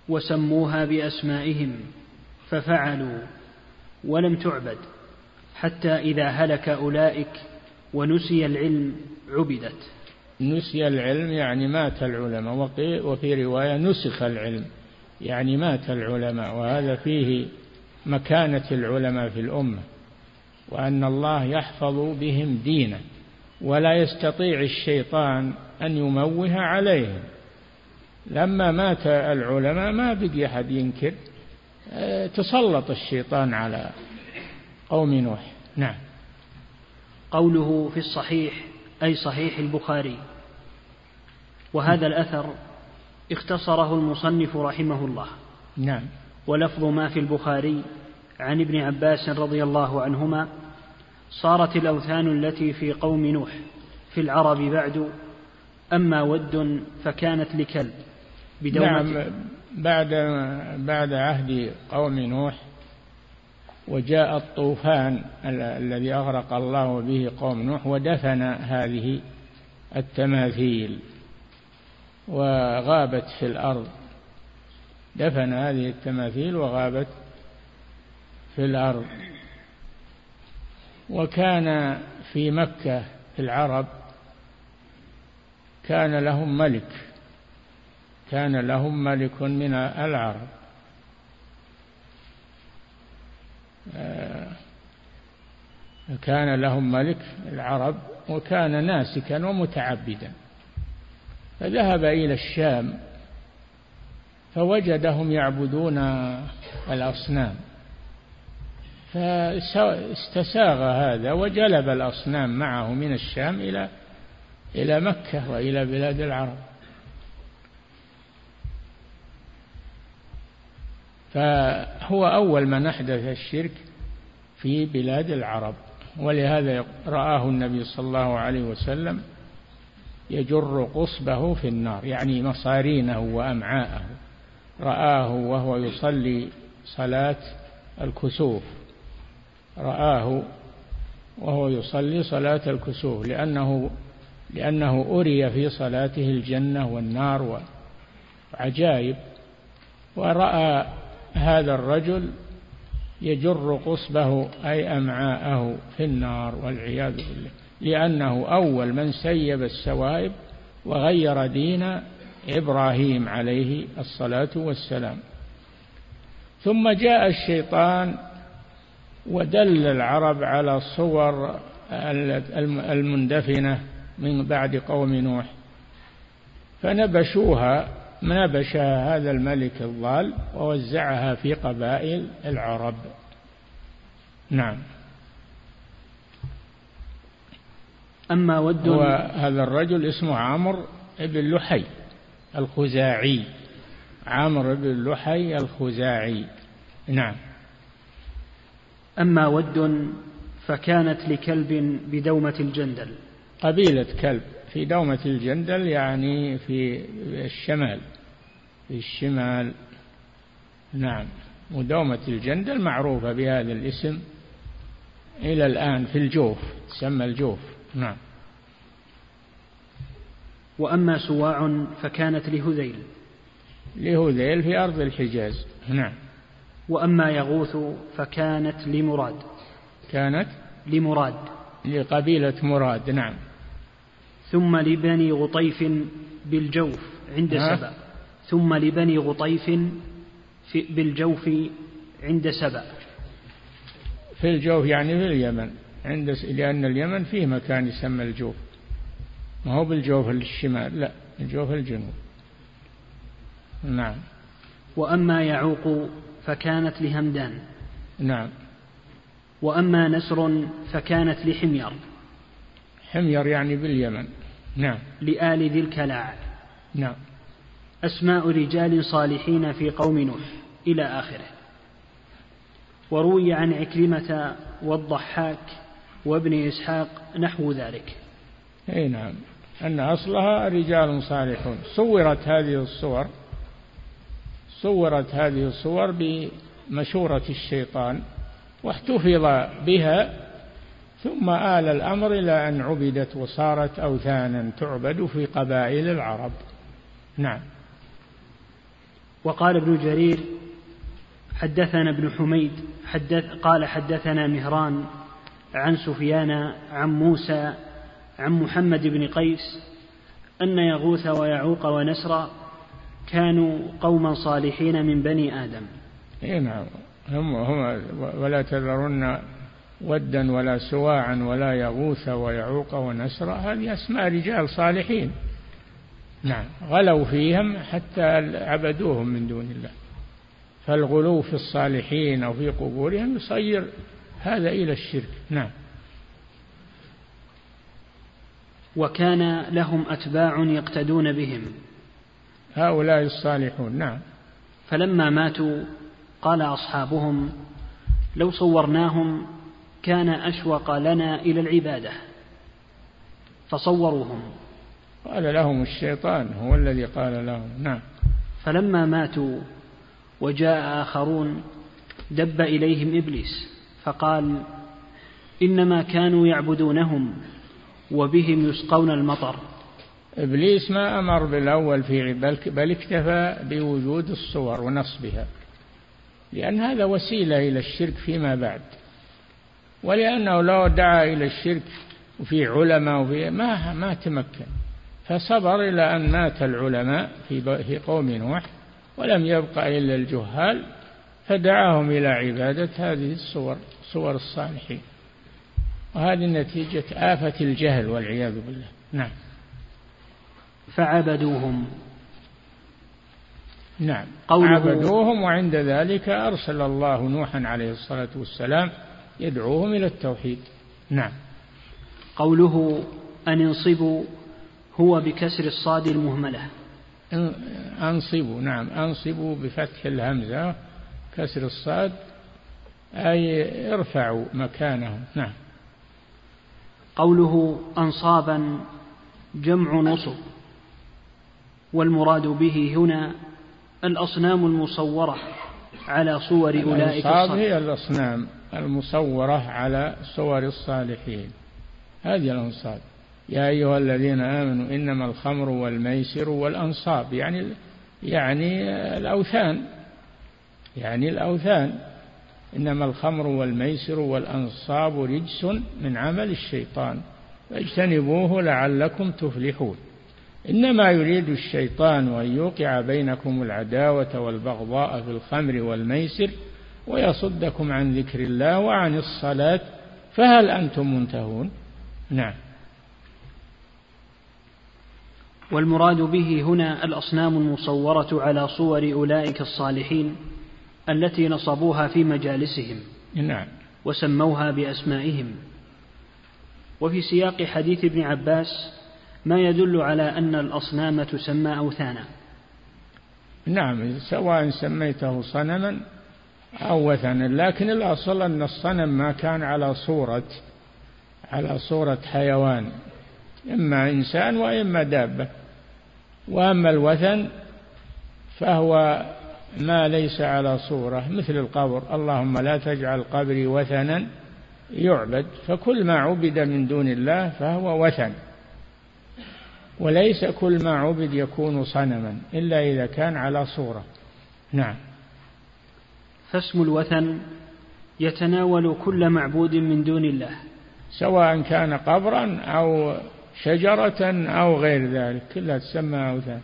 وسموها بأسمائهم ففعلوا ولم تعبد حتى إذا هلك أولئك ونسي العلم عبدت. نسي العلم يعني مات العلماء وفي رواية نسخ العلم يعني مات العلماء وهذا فيه مكانة العلماء في الأمة. وأن الله يحفظ بهم دينه ولا يستطيع الشيطان أن يموه عليهم. لما مات العلماء ما بقي أحد ينكر آه، تسلط الشيطان على قوم نوح. نعم. قوله في الصحيح أي صحيح البخاري. وهذا الأثر اختصره المصنف رحمه الله. نعم. ولفظ ما في البخاري عن ابن عباس رضي الله عنهما صارت الأوثان التي في قوم نوح في العرب بعد أما ود فكانت لكلب بدومة. نعم بعد بعد عهد قوم نوح وجاء الطوفان الذي أغرق الله به قوم نوح ودفن هذه التماثيل وغابت في الأرض. دفن هذه التماثيل وغابت في الأرض. وكان في مكة في العرب كان لهم ملك كان لهم ملك من العرب. كان لهم ملك العرب وكان ناسكا ومتعبدا. فذهب إلى الشام فوجدهم يعبدون الأصنام. فاستساغ هذا وجلب الأصنام معه من الشام إلى إلى مكة وإلى بلاد العرب. فهو أول من أحدث الشرك في بلاد العرب ولهذا رآه النبي صلى الله عليه وسلم يجر قصبه في النار يعني مصارينه وأمعاءه. رآه وهو يصلي صلاة الكسوف. رآه وهو يصلي صلاة الكسوف لأنه لأنه أري في صلاته الجنة والنار وعجائب. ورأى هذا الرجل يجر قصبه أي أمعاءه في النار والعياذ بالله لأنه أول من سيب السوائب وغير دين إبراهيم عليه الصلاة والسلام. ثم جاء الشيطان ودل العرب على الصور المندفنة من بعد قوم نوح. فنبشوها نبشها هذا الملك الضال ووزعها في قبائل العرب. نعم. أما ود هذا الرجل اسمه عمرو بن لحي الخزاعي. عمرو بن لحي الخزاعي. نعم. أما ود فكانت لكلب بدومة الجندل. قبيلة كلب في دومة الجندل يعني في الشمال في الشمال. نعم ودومة الجندل معروفة بهذا الاسم إلى الآن في الجوف تسمى الجوف. نعم. وأما سواع فكانت لهذيل. لهذيل في أرض الحجاز. نعم. وأما يغوث فكانت لمراد. كانت لمراد. لقبيلة مراد نعم. ثم لبني غطيف بالجوف عند سبأ. ثم لبني غطيف في بالجوف عند سبأ. في الجوف يعني في اليمن. عند لأن اليمن فيه مكان يسمى الجوف. ما هو بالجوف الشمال لا الجوف الجنوب. نعم. وأما يعوق فكانت لهمدان. نعم. وأما نسر فكانت لحمير. حمير يعني باليمن. نعم. لآل ذي الكلاع. نعم. أسماء رجال صالحين في قوم نوح إلى آخره. وروي عن عكرمة والضحاك وابن إسحاق نحو ذلك. أي نعم. أن أصلها رجال صالحون. صورت هذه الصور. صورت هذه الصور بمشورة الشيطان واحتفظ بها ثم آل الأمر إلى أن عبدت وصارت أوثانا تعبد في قبائل العرب. نعم. وقال ابن جرير حدثنا ابن حميد حدث قال حدثنا مهران عن سفيان عن موسى عن محمد بن قيس أن يغوث ويعوق ونسر كانوا قوما صالحين من بني آدم. إيه نعم. هم هم ولا تذرن ودا ولا سواعا ولا يغوث ويعوق ونسر. هذه أسماء رجال صالحين. نعم. غلوا فيهم حتى عبدوهم من دون الله. فالغلو في الصالحين أو في قبورهم يصير هذا إلى الشرك. نعم. وكان لهم أتباع يقتدون بهم. هؤلاء الصالحون نعم. فلما ماتوا قال أصحابهم لو صورناهم كان أشوق لنا إلى العبادة. فصوروهم. قال لهم الشيطان هو الذي قال لهم نعم. فلما ماتوا وجاء آخرون دب إليهم إبليس فقال إنما كانوا يعبدونهم وبهم يسقون المطر. إبليس ما أمر بالأول في بل, بل اكتفى بوجود الصور ونصبها. لأن هذا وسيلة إلى الشرك فيما بعد. ولأنه لو دعا إلى الشرك وفي علماء وفي ما ما تمكن. فصبر إلى أن مات العلماء في قوم نوح ولم يبق إلا الجهال فدعاهم إلى عبادة هذه الصور صور الصالحين. وهذه نتيجة آفة الجهل والعياذ بالله. نعم. فعبدوهم. نعم. عبدوهم وعند ذلك أرسل الله نوحا عليه الصلاة والسلام يدعوهم إلى التوحيد. نعم. قوله أن أنصبوا هو بكسر الصاد المهملة. أنصبوا نعم. أنصبوا بفتح الهمزة كسر الصاد أي ارفعوا مكانه نعم. قوله أنصابا جمع نصب. والمراد به هنا الأصنام المصورة على صور أولئك الصالحين. هي الأصنام المصورة على صور الصالحين. هذه الأنصاب. يا أيها الذين آمنوا إنما الخمر والميسر والأنصاب. يعني يعني الأوثان. يعني الأوثان. إنما الخمر والميسر والأنصاب رجس من عمل الشيطان. فاجتنبوه لعلكم تفلحون. إنما يريد الشيطان أن يوقع بينكم العداوة والبغضاء في الخمر والميسر ويصدكم عن ذكر الله وعن الصلاة فهل أنتم منتهون؟ نعم. والمراد به هنا الأصنام المصورة على صور أولئك الصالحين التي نصبوها في مجالسهم. نعم. وسموها بأسمائهم. وفي سياق حديث ابن عباس ما يدل على أن الأصنام تسمى أوثانا. نعم سواء سميته صنما أو وثنا لكن الأصل أن الصنم ما كان على صورة على صورة حيوان إما إنسان وإما دابة. وأما الوثن فهو ما ليس على صورة مثل القبر. اللهم لا تجعل قبري وثنا يعبد فكل ما عبد من دون الله فهو وثن. وليس كل ما عبد يكون صنما إلا إذا كان على صورة. نعم. فاسم الوثن يتناول كل معبود من دون الله سواء كان قبرا أو شجرة أو غير ذلك كلها تسمى أوثان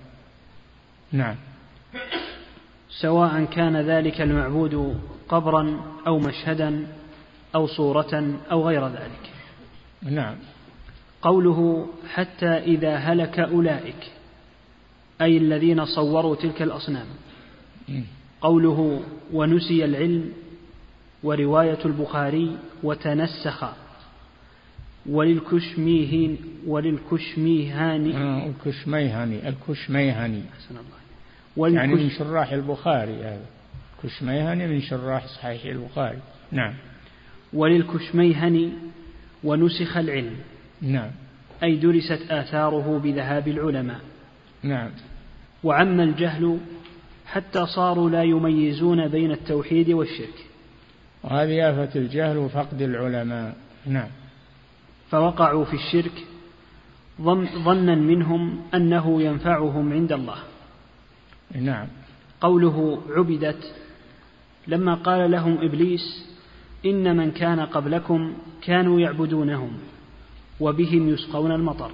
نعم. سواء كان ذلك المعبود قبرا أو مشهدا أو صورة أو غير ذلك. نعم. قوله حتى إذا هلك أولئك أي الذين صوروا تلك الأصنام. قوله ونسي العلم ورواية البخاري وتنسخ وللكشميهن وللكشميهان. آه الكشميهاني الكشميهاني. الله يعني من شراح البخاري هذا. كشميهاني من شراح صحيح البخاري. نعم. وللكشميهني ونسخ العلم. نعم. أي درست آثاره بذهاب العلماء. نعم. وعم الجهل حتى صاروا لا يميزون بين التوحيد والشرك. وهذه آفة الجهل وفقد العلماء. نعم. فوقعوا في الشرك ظنا منهم أنه ينفعهم عند الله. نعم. قوله عبدت لما قال لهم إبليس إن من كان قبلكم كانوا يعبدونهم. وبهم يسقون المطر.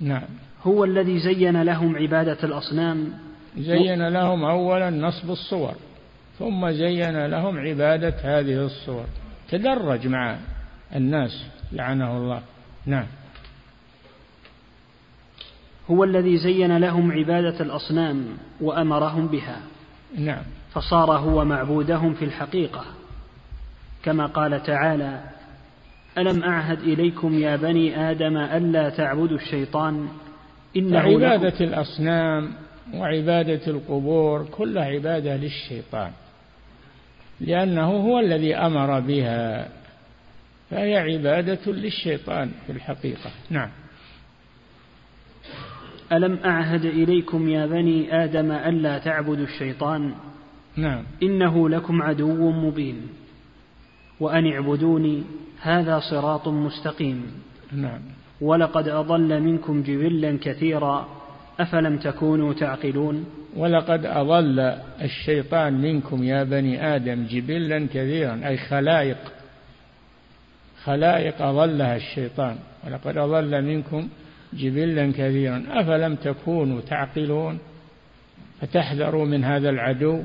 نعم. هو الذي زين لهم عبادة الأصنام. زين لهم أولا نصب الصور ثم زين لهم عبادة هذه الصور. تدرج مع الناس لعنه الله. نعم. هو الذي زين لهم عبادة الأصنام وأمرهم بها. نعم. فصار هو معبودهم في الحقيقة. كما قال تعالى ألم أعهد إليكم يا بني آدم ألا تعبدوا الشيطان؟ إنه عبادة الأصنام وعبادة القبور كلها عبادة للشيطان لأنه هو الذي أمر بها فهي عبادة للشيطان في الحقيقة. نعم. ألم أعهد إليكم يا بني آدم ألا تعبدوا الشيطان؟ نعم. إنه لكم عدو مبين وأن اعبدوني هذا صراط مستقيم. نعم. ولقد أضل منكم جبلا كثيرا أفلم تكونوا تعقلون؟ ولقد أضل الشيطان منكم يا بني آدم جبلا كثيرا أي خلائق خلائق أضلها الشيطان. ولقد أضل منكم جبلا كثيرا أفلم تكونوا تعقلون؟ فتحذروا من هذا العدو؟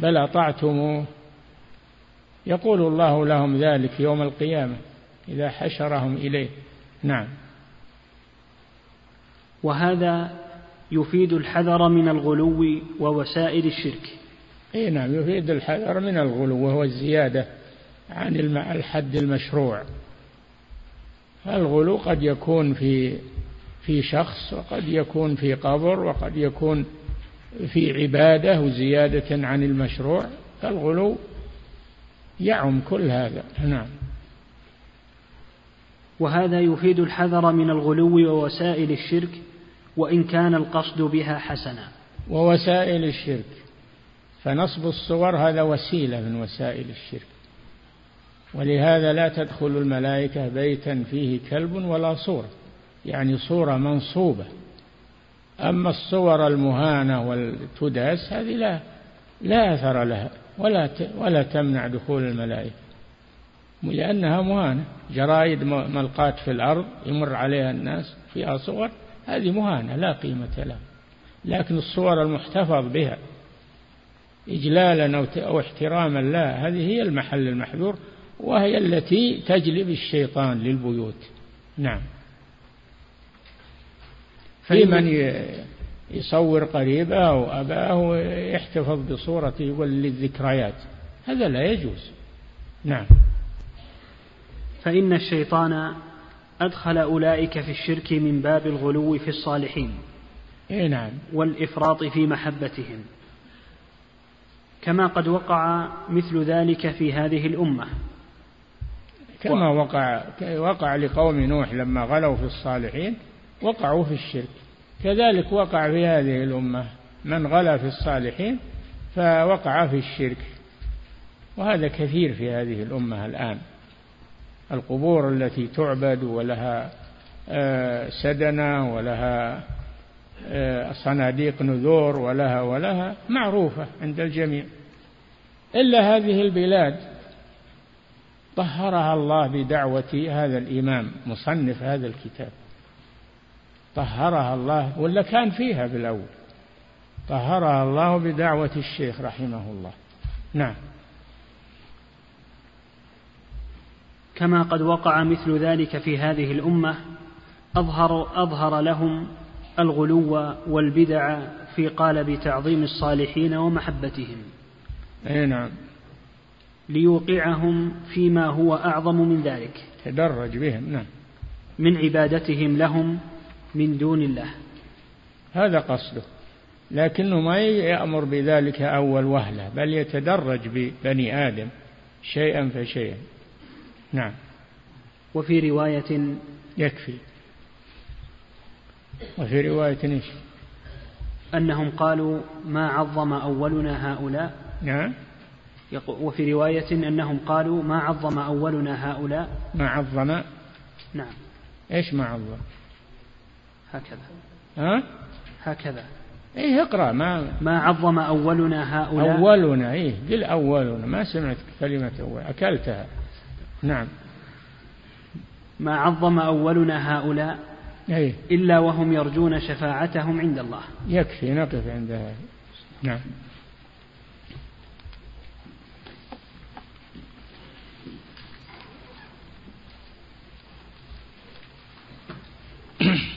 بل أطعتموه؟ يقول الله لهم ذلك يوم القيامة إذا حشرهم إليه. نعم. وهذا يفيد الحذر من الغلو ووسائل الشرك. اي نعم يفيد الحذر من الغلو وهو الزيادة عن الحد المشروع. الغلو قد يكون في في شخص وقد يكون في قبر وقد يكون في عبادة وزيادة عن المشروع. فالغلو يعم كل هذا. نعم. وهذا يفيد الحذر من الغلو ووسائل الشرك وإن كان القصد بها حسنا. ووسائل الشرك. فنصب الصور هذا وسيلة من وسائل الشرك. ولهذا لا تدخل الملائكة بيتا فيه كلب ولا صورة. يعني صورة منصوبة. أما الصور المهانة والتداس هذه لا لا أثر لها ولا ولا تمنع دخول الملائكة لأنها مهانة. جرائد ملقاة في الأرض يمر عليها الناس فيها صور هذه مهانة لا قيمة لها. لكن الصور المحتفظ بها إجلالا أو احتراما لا هذه هي المحل المحذور وهي التي تجلب الشيطان للبيوت. نعم. في من يصور قريبه أو أباه ويحتفظ بصورته يقول للذكريات. هذا لا يجوز. نعم. فإن الشيطان أدخل أولئك في الشرك من باب الغلو في الصالحين. إيه نعم. والإفراط في محبتهم. كما قد وقع مثل ذلك في هذه الأمة. كما وقع وقع لقوم نوح لما غلوا في الصالحين وقعوا في الشرك. كذلك وقع في هذه الأمة من غلا في الصالحين فوقع في الشرك. وهذا كثير في هذه الأمة الآن. القبور التي تعبد ولها آه، سدنة ولها آه، صناديق نذور ولها ولها معروفة عند الجميع. إلا هذه البلاد طهرها الله بدعوة هذا الإمام مصنف هذا الكتاب. طهرها الله ولا كان فيها بالأول طهرها الله بدعوة الشيخ رحمه الله نعم كما قد وقع مثل ذلك في هذه الأمة أظهر أظهر لهم الغلو والبدع في قالب تعظيم الصالحين ومحبتهم. أي نعم. ليوقعهم فيما هو أعظم من ذلك. تدرج بهم نعم. من عبادتهم لهم من دون الله. هذا قصده. لكنه ما يأمر بذلك أول وهلة بل يتدرج ببني آدم شيئا فشيئا. نعم. وفي رواية يكفي. وفي رواية إيش؟ أنهم قالوا ما عظم أولنا هؤلاء؟ نعم. وفي رواية أنهم قالوا ما عظم أولنا هؤلاء؟ ما عظم. نعم. إيش ما عظم؟ هكذا. ها؟ هكذا. إيه اقرأ. ما ما عظم أولنا هؤلاء؟ أولنا إيه قل أولنا. ما سمعت كلمة أول أكلتها. نعم. ما عظم أولنا هؤلاء؟ أيه؟ إلا وهم يرجون شفاعتهم عند الله. يكفي نقف عند هذا. نعم.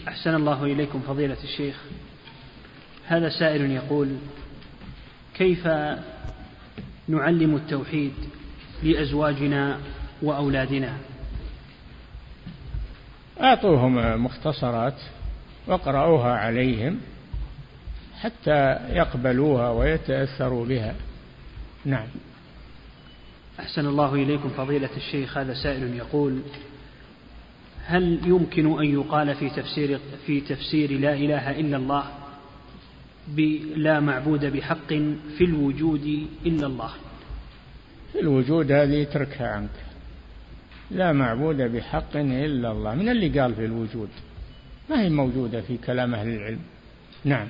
أحسن الله إليكم فضيلة الشيخ. هذا سائل يقول كيف نعلم التوحيد لأزواجنا وأولادنا؟ أعطوهم مختصرات واقرأوها عليهم حتى يقبلوها ويتأثروا بها. نعم. أحسن الله إليكم فضيلة الشيخ. هذا سائل يقول هل يمكن أن يقال في تفسير في تفسير لا إله إلا الله لا معبود بحق في الوجود إلا الله؟ في الوجود هذه اتركها عنك. لا معبود بحق إلا الله. من اللي قال في الوجود؟ ما هي موجودة في كلام أهل العلم؟ نعم.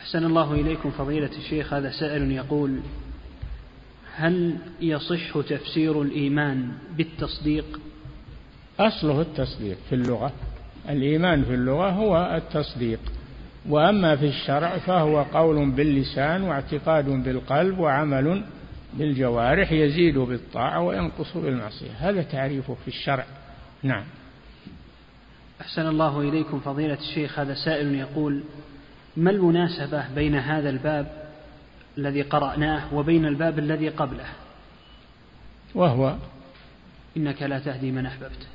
أحسن الله إليكم فضيلة الشيخ هذا سائل يقول هل يصح تفسير الإيمان بالتصديق أصله التصديق في اللغة. الإيمان في اللغة هو التصديق. وأما في الشرع فهو قول باللسان واعتقاد بالقلب وعمل بالجوارح يزيد بالطاعة وينقص بالمعصية. هذا تعريفه في الشرع. نعم. أحسن الله إليكم فضيلة الشيخ. هذا سائل يقول ما المناسبة بين هذا الباب الذي قرأناه وبين الباب الذي قبله؟ وهو إنك لا تهدي من أحببت.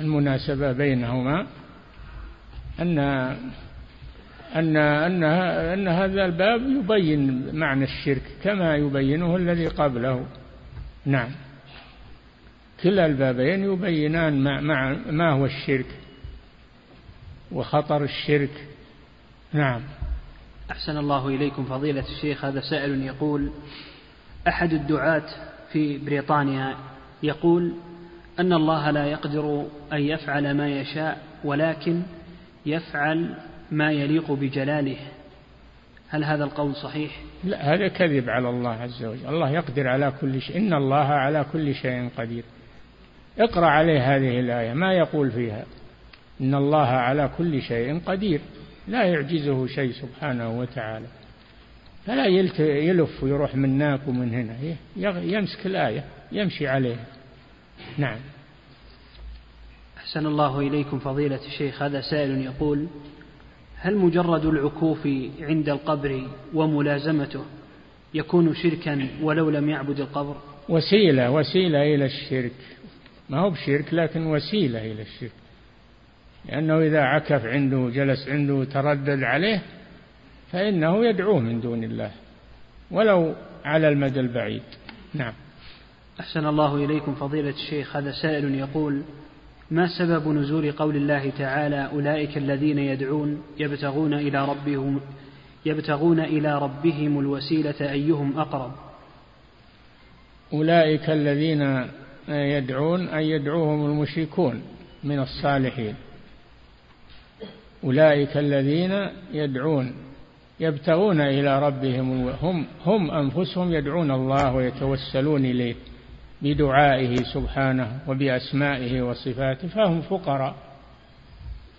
المناسبة بينهما أن أن أن أن هذا الباب يبين معنى الشرك كما يبينه الذي قبله. نعم. كلا البابين يبينان مع ما هو الشرك وخطر الشرك. نعم. أحسن الله إليكم فضيلة الشيخ. هذا سائل يقول أحد الدعاة في بريطانيا يقول أن الله لا يقدر أن يفعل ما يشاء ولكن يفعل ما يليق بجلاله. هل هذا القول صحيح؟ لا هذا كذب على الله عز وجل. الله يقدر على كل شيء. إن الله على كل شيء قدير. اقرأ عليه هذه الآية. ما يقول فيها؟ إن الله على كل شيء قدير. لا يعجزه شيء سبحانه وتعالى. فلا يلف ويروح من هناك ومن هنا. يمسك الآية يمشي عليها. نعم. أحسن الله إليكم فضيلة الشيخ هذا سائل يقول هل مجرد العكوف عند القبر وملازمته يكون شركا ولو لم يعبد القبر؟ وسيلة وسيلة إلى الشرك. ما هو بشرك لكن وسيلة إلى الشرك. لأنه إذا عكف عنده جلس عنده تردد عليه فإنه يدعوه من دون الله ولو على المدى البعيد. نعم. أحسن الله إليكم فضيلة الشيخ. هذا سائل يقول ما سبب نزول قول الله تعالى أولئك الذين يدعون يبتغون إلى ربهم يبتغون إلى ربهم الوسيلة أيهم أقرب؟ أولئك الذين يدعون أن يدعوهم المشركون من الصالحين. أولئك الذين يدعون يبتغون إلى ربهم هم هم أنفسهم يدعون الله ويتوسلون إليه. بدعائه سبحانه وبأسمائه وصفاته فهم فقراء.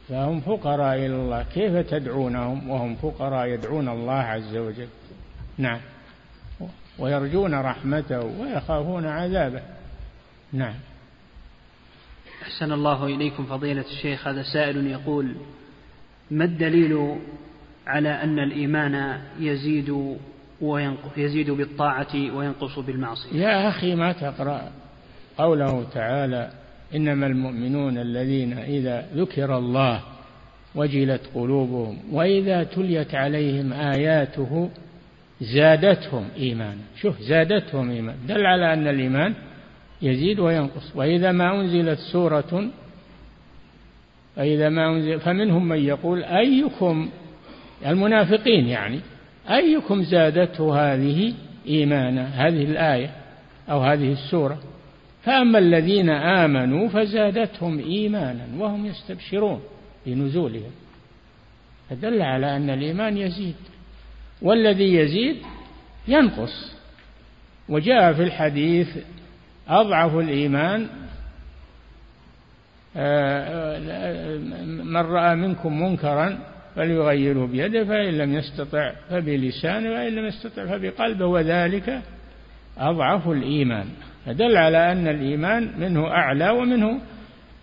فهم فقراء إلى الله. كيف تدعونهم؟ وهم فقراء يدعون الله عز وجل. نعم. ويرجون رحمته ويخافون عذابه. نعم. أحسن الله إليكم فضيلة الشيخ. هذا سائل يقول ما الدليل على أن الإيمان يزيد وينقص يزيد بالطاعة وينقص بالمعصية. يا أخي ما تقرأ قوله تعالى إنما المؤمنون الذين إذا ذكر الله وجلت قلوبهم وإذا تليت عليهم آياته زادتهم إيمانا. شوف زادتهم إيمانا. دل على أن الإيمان يزيد وينقص. وإذا ما أنزلت سورة فإذا ما أنزل فمنهم من يقول أيكم المنافقين يعني أيكم زادته هذه إيمانا هذه الآية أو هذه السورة؟ فأما الذين آمنوا فزادتهم إيمانا وهم يستبشرون بنزولها فدل على أن الإيمان يزيد. والذي يزيد ينقص. وجاء في الحديث أضعف الإيمان آه، آه، من رأى منكم منكرا فليغيره بيده فإن لم يستطع فبلسانه وإن لم يستطع فبقلبه وذلك أضعف الإيمان. فدل على أن الإيمان منه أعلى ومنه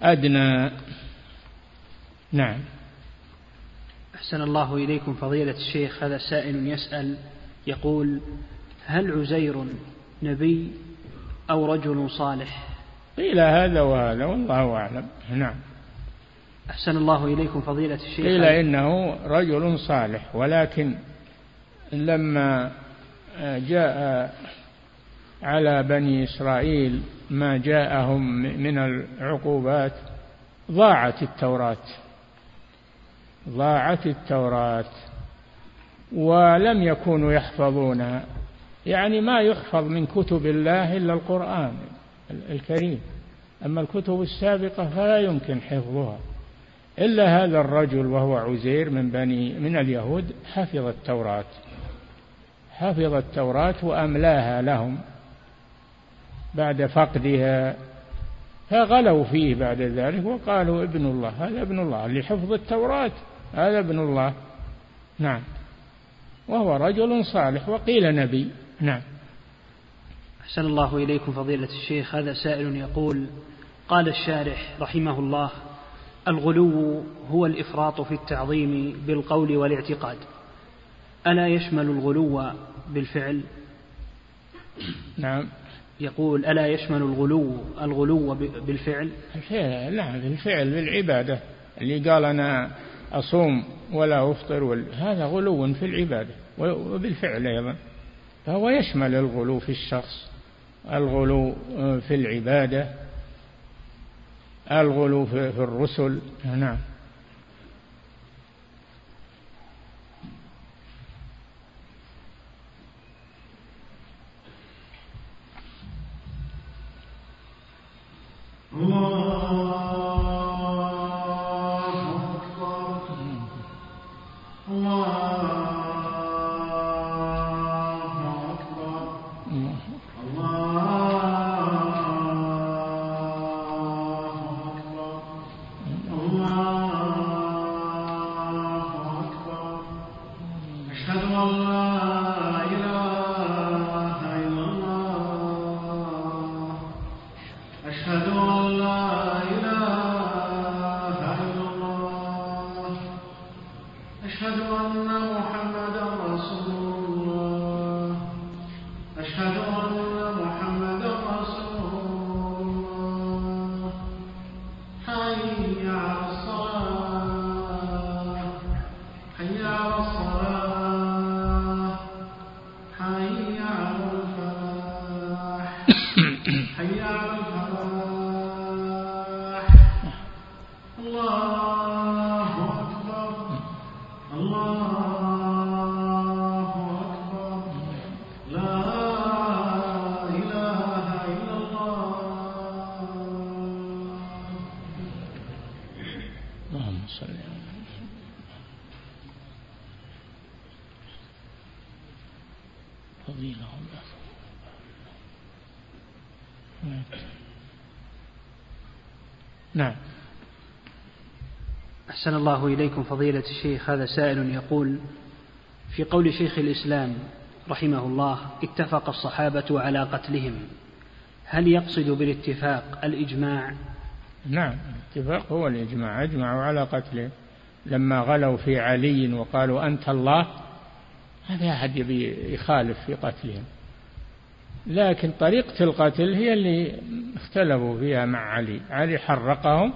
أدنى. نعم. أحسن الله إليكم فضيلة الشيخ هذا سائل يسأل يقول هل عزير نبي أو رجل صالح؟ قيل هذا وهذا والله أعلم. نعم. أحسن الله إليكم فضيلة الشيخ. قيل إنه رجل صالح ولكن لما جاء على بني إسرائيل ما جاءهم من العقوبات ضاعت التوراة ضاعت التوراة ولم يكونوا يحفظونها يعني ما يحفظ من كتب الله إلا القرآن الكريم. أما الكتب السابقة فلا يمكن حفظها. إلا هذا الرجل وهو عزير من بني من اليهود حفظ التوراة. حفظ التوراة وأملاها لهم بعد فقدها فغلوا فيه بعد ذلك وقالوا ابن الله هذا ابن الله اللي حفظ التوراة هذا ابن الله. نعم. وهو رجل صالح وقيل نبي. نعم. أحسن الله إليكم فضيلة الشيخ. هذا سائل يقول قال الشارح رحمه الله الغلو هو الإفراط في التعظيم بالقول والاعتقاد. ألا يشمل الغلو بالفعل؟ نعم. يقول ألا يشمل الغلو الغلو بالفعل؟ الفعل نعم بالفعل بالعبادة. اللي قال أنا أصوم ولا أفطر هذا غلو في العبادة وبالفعل أيضا. فهو يشمل الغلو في الشخص الغلو في العبادة الغلو في الرسل. نعم. الله إليكم فضيلة الشيخ. هذا سائل يقول في قول شيخ الإسلام رحمه الله اتفق الصحابة على قتلهم هل يقصد بالاتفاق الإجماع؟ نعم الاتفاق هو الإجماع أجمعوا على قتلهم لما غلوا في علي وقالوا أنت الله ما في أحد يبي يخالف في قتلهم. لكن طريقة القتل هي اللي اختلفوا فيها مع علي. علي حرقهم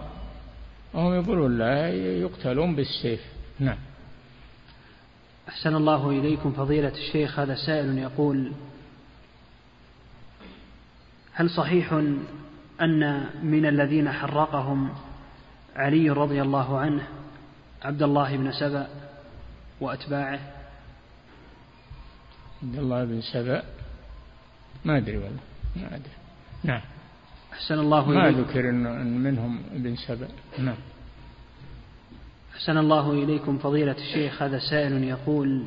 وهم يقولون لا يقتلون بالسيف. نعم. أحسن الله إليكم فضيلة الشيخ هذا سائل يقول هل صحيح أن من الذين حرقهم علي رضي الله عنه عبد الله بن سبأ وأتباعه؟ عبد الله بن سبأ؟ ما أدري والله ما أدري. نعم. أحسن الله ما ذكر أن منهم ابن سبأ. نعم. أحسن الله إليكم فضيلة الشيخ هذا سائل يقول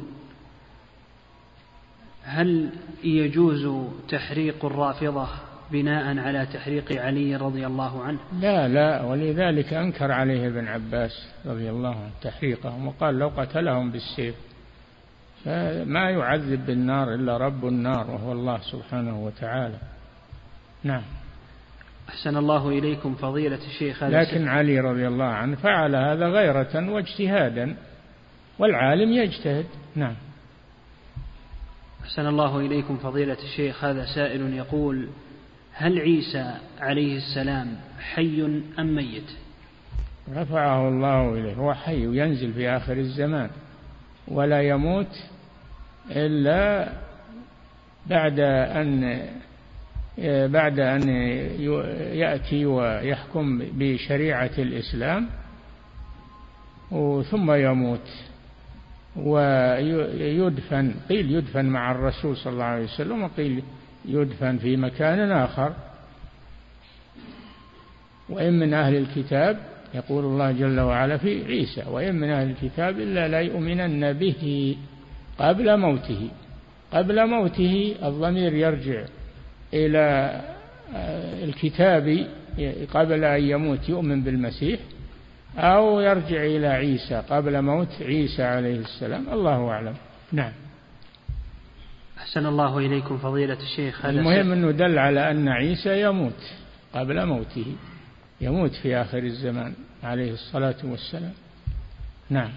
هل يجوز تحريق الرافضة بناء على تحريق علي رضي الله عنه؟ لا لا. ولذلك أنكر عليه ابن عباس رضي الله عنه تحريقهم وقال لو قتلهم بالسيف فما يعذب بالنار إلا رب النار وهو الله سبحانه وتعالى. نعم. أحسن الله إليكم فضيلة الشيخ. لكن علي رضي الله عنه فعل هذا غيرة واجتهادا والعالم يجتهد. نعم. أحسن الله إليكم فضيلة الشيخ. هذا سائل يقول هل عيسى عليه السلام حي أم ميت؟ رفعه الله إليه. هو حي وينزل في آخر الزمان ولا يموت إلا بعد أن بعد أن يأتي ويحكم بشريعة الإسلام ثم يموت ويدفن قيل يدفن مع الرسول صلى الله عليه وسلم وقيل يدفن في مكان آخر. وإن من أهل الكتاب يقول الله جل وعلا في عيسى وإن من أهل الكتاب إلا لا يؤمنن به قبل موته. قبل موته الضمير يرجع. إلى الكتاب قبل أن يموت يؤمن بالمسيح أو يرجع إلى عيسى قبل موت عيسى عليه السلام. الله أعلم. نعم. أحسن الله إليكم فضيلة الشيخ. هذا المهم أنه دل على أن عيسى يموت قبل موته يموت في آخر الزمان عليه الصلاة والسلام. نعم.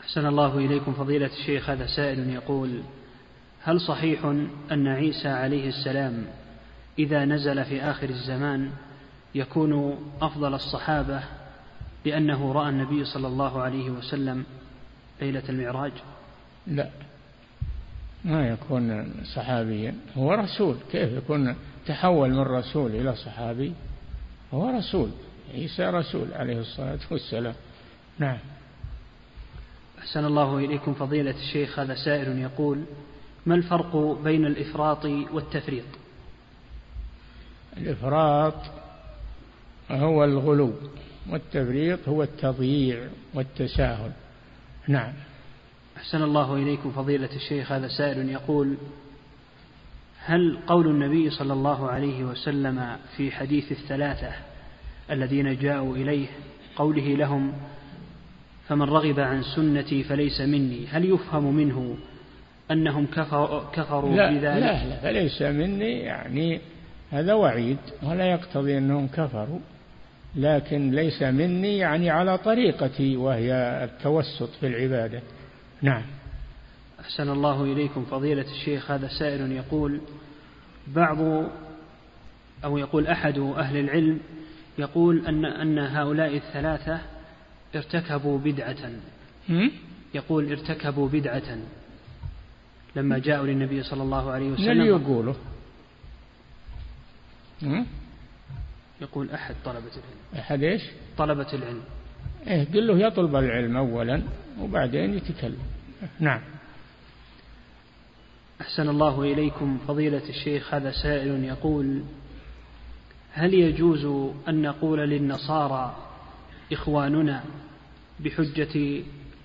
أحسن الله إليكم فضيلة الشيخ. هذا سائل يقول هل صحيح أن عيسى عليه السلام إذا نزل في آخر الزمان يكون أفضل الصحابة لأنه رأى النبي صلى الله عليه وسلم ليلة المعراج؟ لا. ما يكون صحابيا هو رسول. كيف يكون تحول من رسول إلى صحابي؟ هو رسول. عيسى رسول عليه الصلاة والسلام. نعم. أحسن الله إليكم فضيلة الشيخ. هذا سائل يقول ما الفرق بين الإفراط والتفريط؟ الإفراط هو الغلو والتفريط هو التضييع والتساهل. نعم. أحسن الله إليكم فضيلة الشيخ هذا سائل يقول هل قول النبي صلى الله عليه وسلم في حديث الثلاثة الذين جاءوا إليه قوله لهم فمن رغب عن سنتي فليس مني هل يفهم منه أنهم كفروا, كفروا لا بذلك. لا لا فليس مني يعني هذا وعيد ولا يقتضي أنهم كفروا لكن ليس مني يعني على طريقتي وهي التوسط في العبادة. نعم. أحسن الله إليكم فضيلة الشيخ. هذا سائل يقول بعض أو يقول أحد أهل العلم يقول أن أن هؤلاء الثلاثة ارتكبوا بدعة. يقول ارتكبوا بدعة. لما جاءوا للنبي صلى الله عليه وسلم. من يقوله يقول أحد طلبة العلم. أحد إيش؟ طلبة العلم. إيه قل له يطلب العلم أولا وبعدين يتكلم. نعم. أحسن الله إليكم فضيلة الشيخ هذا سائل يقول هل يجوز أن نقول للنصارى إخواننا بحجة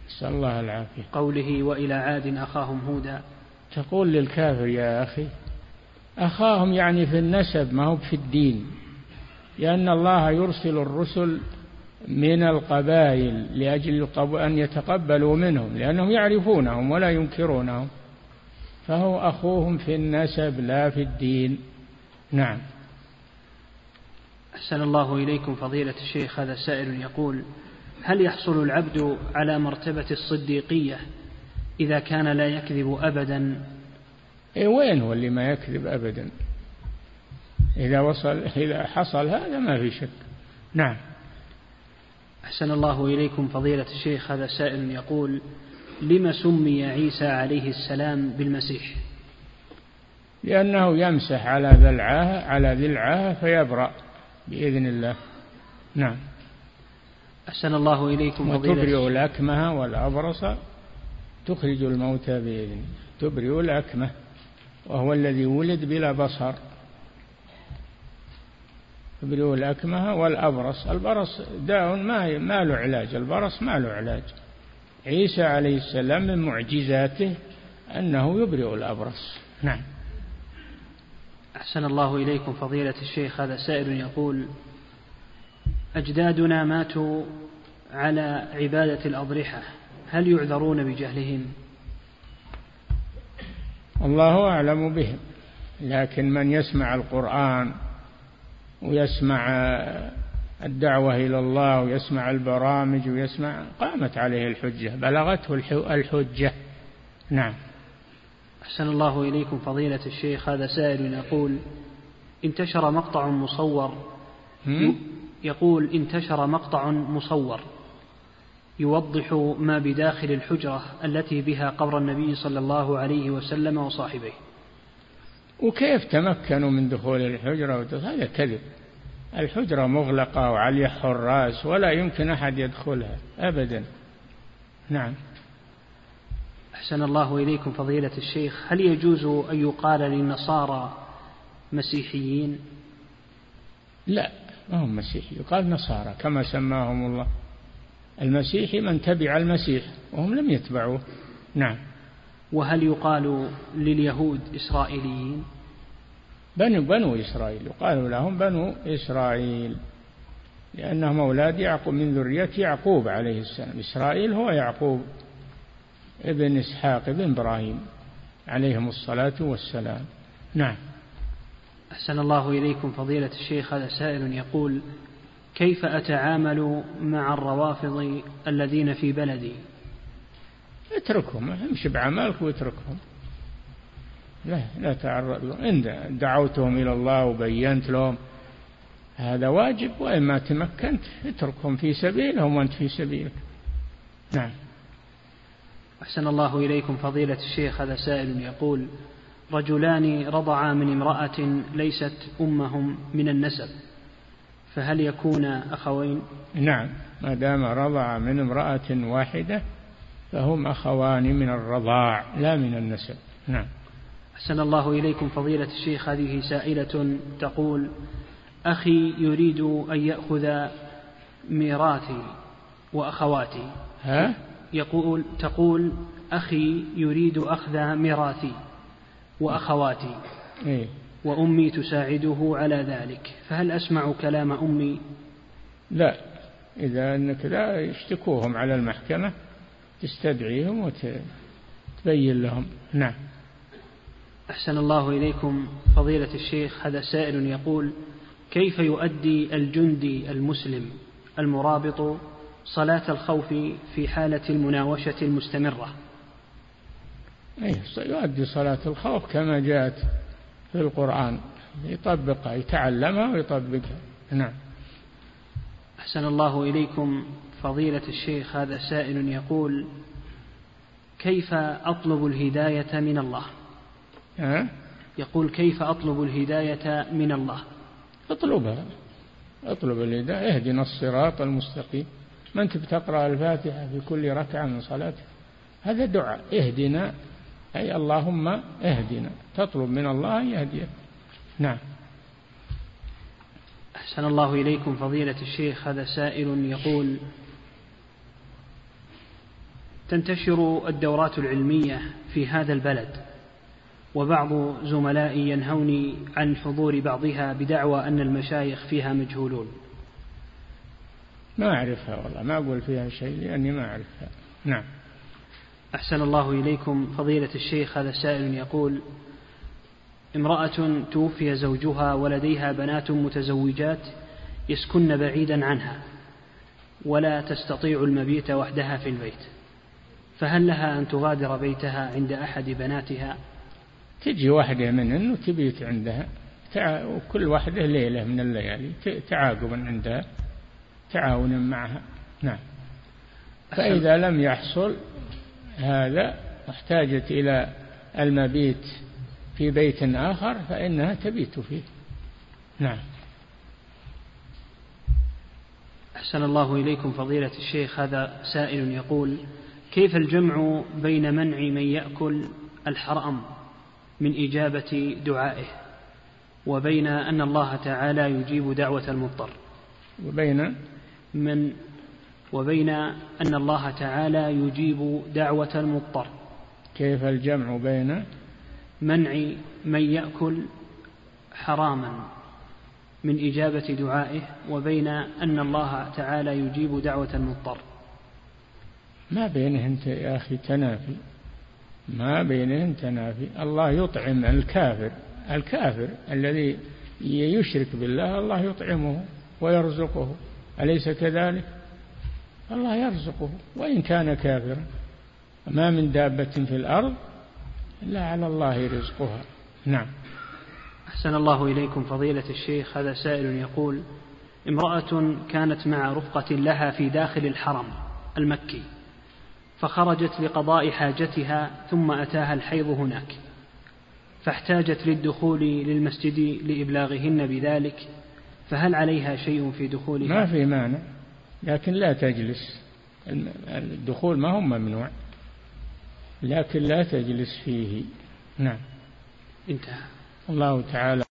نسأل الله العافية. قوله وإلى عاد أخاهم هودا؟ تقول للكافر يا أخي أخاهم يعني في النسب ما هو في الدين لأن الله يرسل الرسل من القبائل لأجل أن يتقبلوا منهم لأنهم يعرفونهم ولا ينكرونهم فهو أخوهم في النسب لا في الدين. نعم. أحسن الله إليكم فضيلة الشيخ هذا سائل يقول هل يحصل العبد على مرتبة الصديقية إذا كان لا يكذب أبدا. إيه وين هو اللي ما يكذب أبدا؟ إذا وصل إذا حصل هذا ما في شك. نعم. أحسن الله إليكم فضيلة الشيخ. هذا سائل يقول لم سمي عيسى عليه السلام بالمسيح؟ لأنه يمسح على ذي العاهة على ذي العاهة فيبرأ بإذن الله. نعم. أحسن الله إليكم وتبرئ الأكمه والأبرص تخرج الموتى بإذنه. تبرئ الأكمه وهو الذي ولد بلا بصر. تبرئ الأكمه والأبرص. البرص داء ما ما له علاج. البرص ما له علاج. عيسى عليه السلام من معجزاته أنه يبرئ الأبرص. نعم. أحسن الله إليكم فضيلة الشيخ. هذا سائل يقول أجدادنا ماتوا على عبادة الأضرحة. هل يعذرون بجهلهم؟ الله أعلم بهم لكن من يسمع القرآن ويسمع الدعوة إلى الله ويسمع البرامج ويسمع قامت عليه الحجة بلغته الحجة. نعم. أحسن الله إليكم فضيلة الشيخ هذا سائل يقول انتشر مقطع مصور. يقول انتشر مقطع مصور. يوضح ما بداخل الحجرة التي بها قبر النبي صلى الله عليه وسلم وصاحبيه. وكيف تمكنوا من دخول الحجرة هذا كذب. الحجرة مغلقة وعليها حراس ولا يمكن أحد يدخلها أبدا. نعم. أحسن الله إليكم فضيلة الشيخ. هل يجوز أن يقال للنصارى مسيحيين؟ لا ما هم مسيحي يقال نصارى كما سماهم الله. المسيحي من تبع المسيح وهم لم يتبعوه. نعم. وهل يقال لليهود إسرائيليين؟ بنو بنو إسرائيل. يقال لهم بنو إسرائيل لأنهم أولاد يعقوب من ذرية يعقوب عليه السلام. إسرائيل هو يعقوب ابن إسحاق ابن إبراهيم عليهم الصلاة والسلام. نعم. أحسن الله إليكم فضيلة الشيخ هذا سائل يقول كيف أتعامل مع الروافض الذين في بلدي؟ اتركهم امشي بعملك واتركهم. لا لا تعرض. لهم إن دعوتهم إلى الله وبينت لهم هذا واجب. وإن ما تمكنت اتركهم في سبيلهم وأنت في سبيلك. نعم. أحسن الله إليكم فضيلة الشيخ. هذا سائل يقول رجلان رضعا من امرأة ليست أمهم من النسب. فهل يكون أخوين؟ نعم ما دام رضع من امرأة واحدة فهم أخوان من الرضاع لا من النسب. نعم. أحسن الله إليكم فضيلة الشيخ. هذه سائلة تقول أخي يريد أن يأخذ ميراثي وأخواتي. ها؟ يقول تقول أخي يريد أخذ ميراثي وأخواتي. إيه؟ وأمي تساعده على ذلك فهل أسمع كلام أمي؟ لا إذا أنك لا يشتكوهم على المحكمة تستدعيهم وتبين لهم. نعم. أحسن الله إليكم فضيلة الشيخ هذا سائل يقول كيف يؤدي الجندي المسلم المرابط صلاة الخوف في حالة المناوشة المستمرة؟ أيه يؤدي صلاة الخوف كما جاءت في القرآن يطبقها يتعلمها ويطبقها نعم. أحسن الله إليكم فضيلة الشيخ هذا سائل يقول كيف أطلب الهداية من الله؟ ها؟ يقول كيف أطلب الهداية من الله؟ اطلبها. اطلب الهداية اهدنا الصراط المستقيم. ما أنت بتقرأ الفاتحة في كل ركعة من صلاتك؟ هذا دعاء. اهدنا أي اللهم اهدنا. تطلب من الله أن يهديك. نعم. أحسن الله إليكم فضيلة الشيخ. هذا سائل يقول تنتشر الدورات العلمية في هذا البلد وبعض زملائي ينهوني عن حضور بعضها بدعوى أن المشايخ فيها مجهولون. ما أعرفها والله ما أقول فيها شيء لأني ما أعرفها. نعم. أحسن الله إليكم. فضيلة الشيخ هذا سائل يقول امرأة توفي زوجها ولديها بنات متزوجات يسكن بعيدا عنها ولا تستطيع المبيت وحدها في البيت فهل لها أن تغادر بيتها عند أحد بناتها؟ تجي واحدة منهن وتبيت عندها. وكل واحدة ليلة من الليالي تعاقبا عندها تعاونا معها. نعم. فإذا لم يحصل هذا واحتاجت إلى المبيت في بيت آخر فإنها تبيت فيه. نعم. أحسن الله إليكم فضيلة الشيخ. هذا سائل يقول كيف الجمع بين منع من يأكل الحرام من إجابة دعائه؟ وبين أن الله تعالى يجيب دعوة المضطر. وبين؟ من وبين أن الله تعالى يجيب دعوة المضطر. كيف الجمع بين منع من يأكل حراما من إجابة دعائه وبين أن الله تعالى يجيب دعوة المضطر. ما بينهن يا أخي تنافي. ما بينهن تنافي. الله يطعم الكافر. الكافر الذي يشرك بالله الله يطعمه ويرزقه. أليس كذلك؟ الله يرزقه وإن كان كافرا. ما من دابة في الأرض إلا على الله رزقها. نعم. أحسن الله إليكم فضيلة الشيخ. هذا سائل يقول امرأة كانت مع رفقة لها في داخل الحرم المكي فخرجت لقضاء حاجتها ثم أتاها الحيض هناك فاحتاجت للدخول للمسجد لإبلاغهن بذلك فهل عليها شيء في دخولها؟ ما في مانع. لكن لا تجلس. الدخول ما هو ممنوع لكن لا تجلس فيه. نعم. انتهى. الله تعالى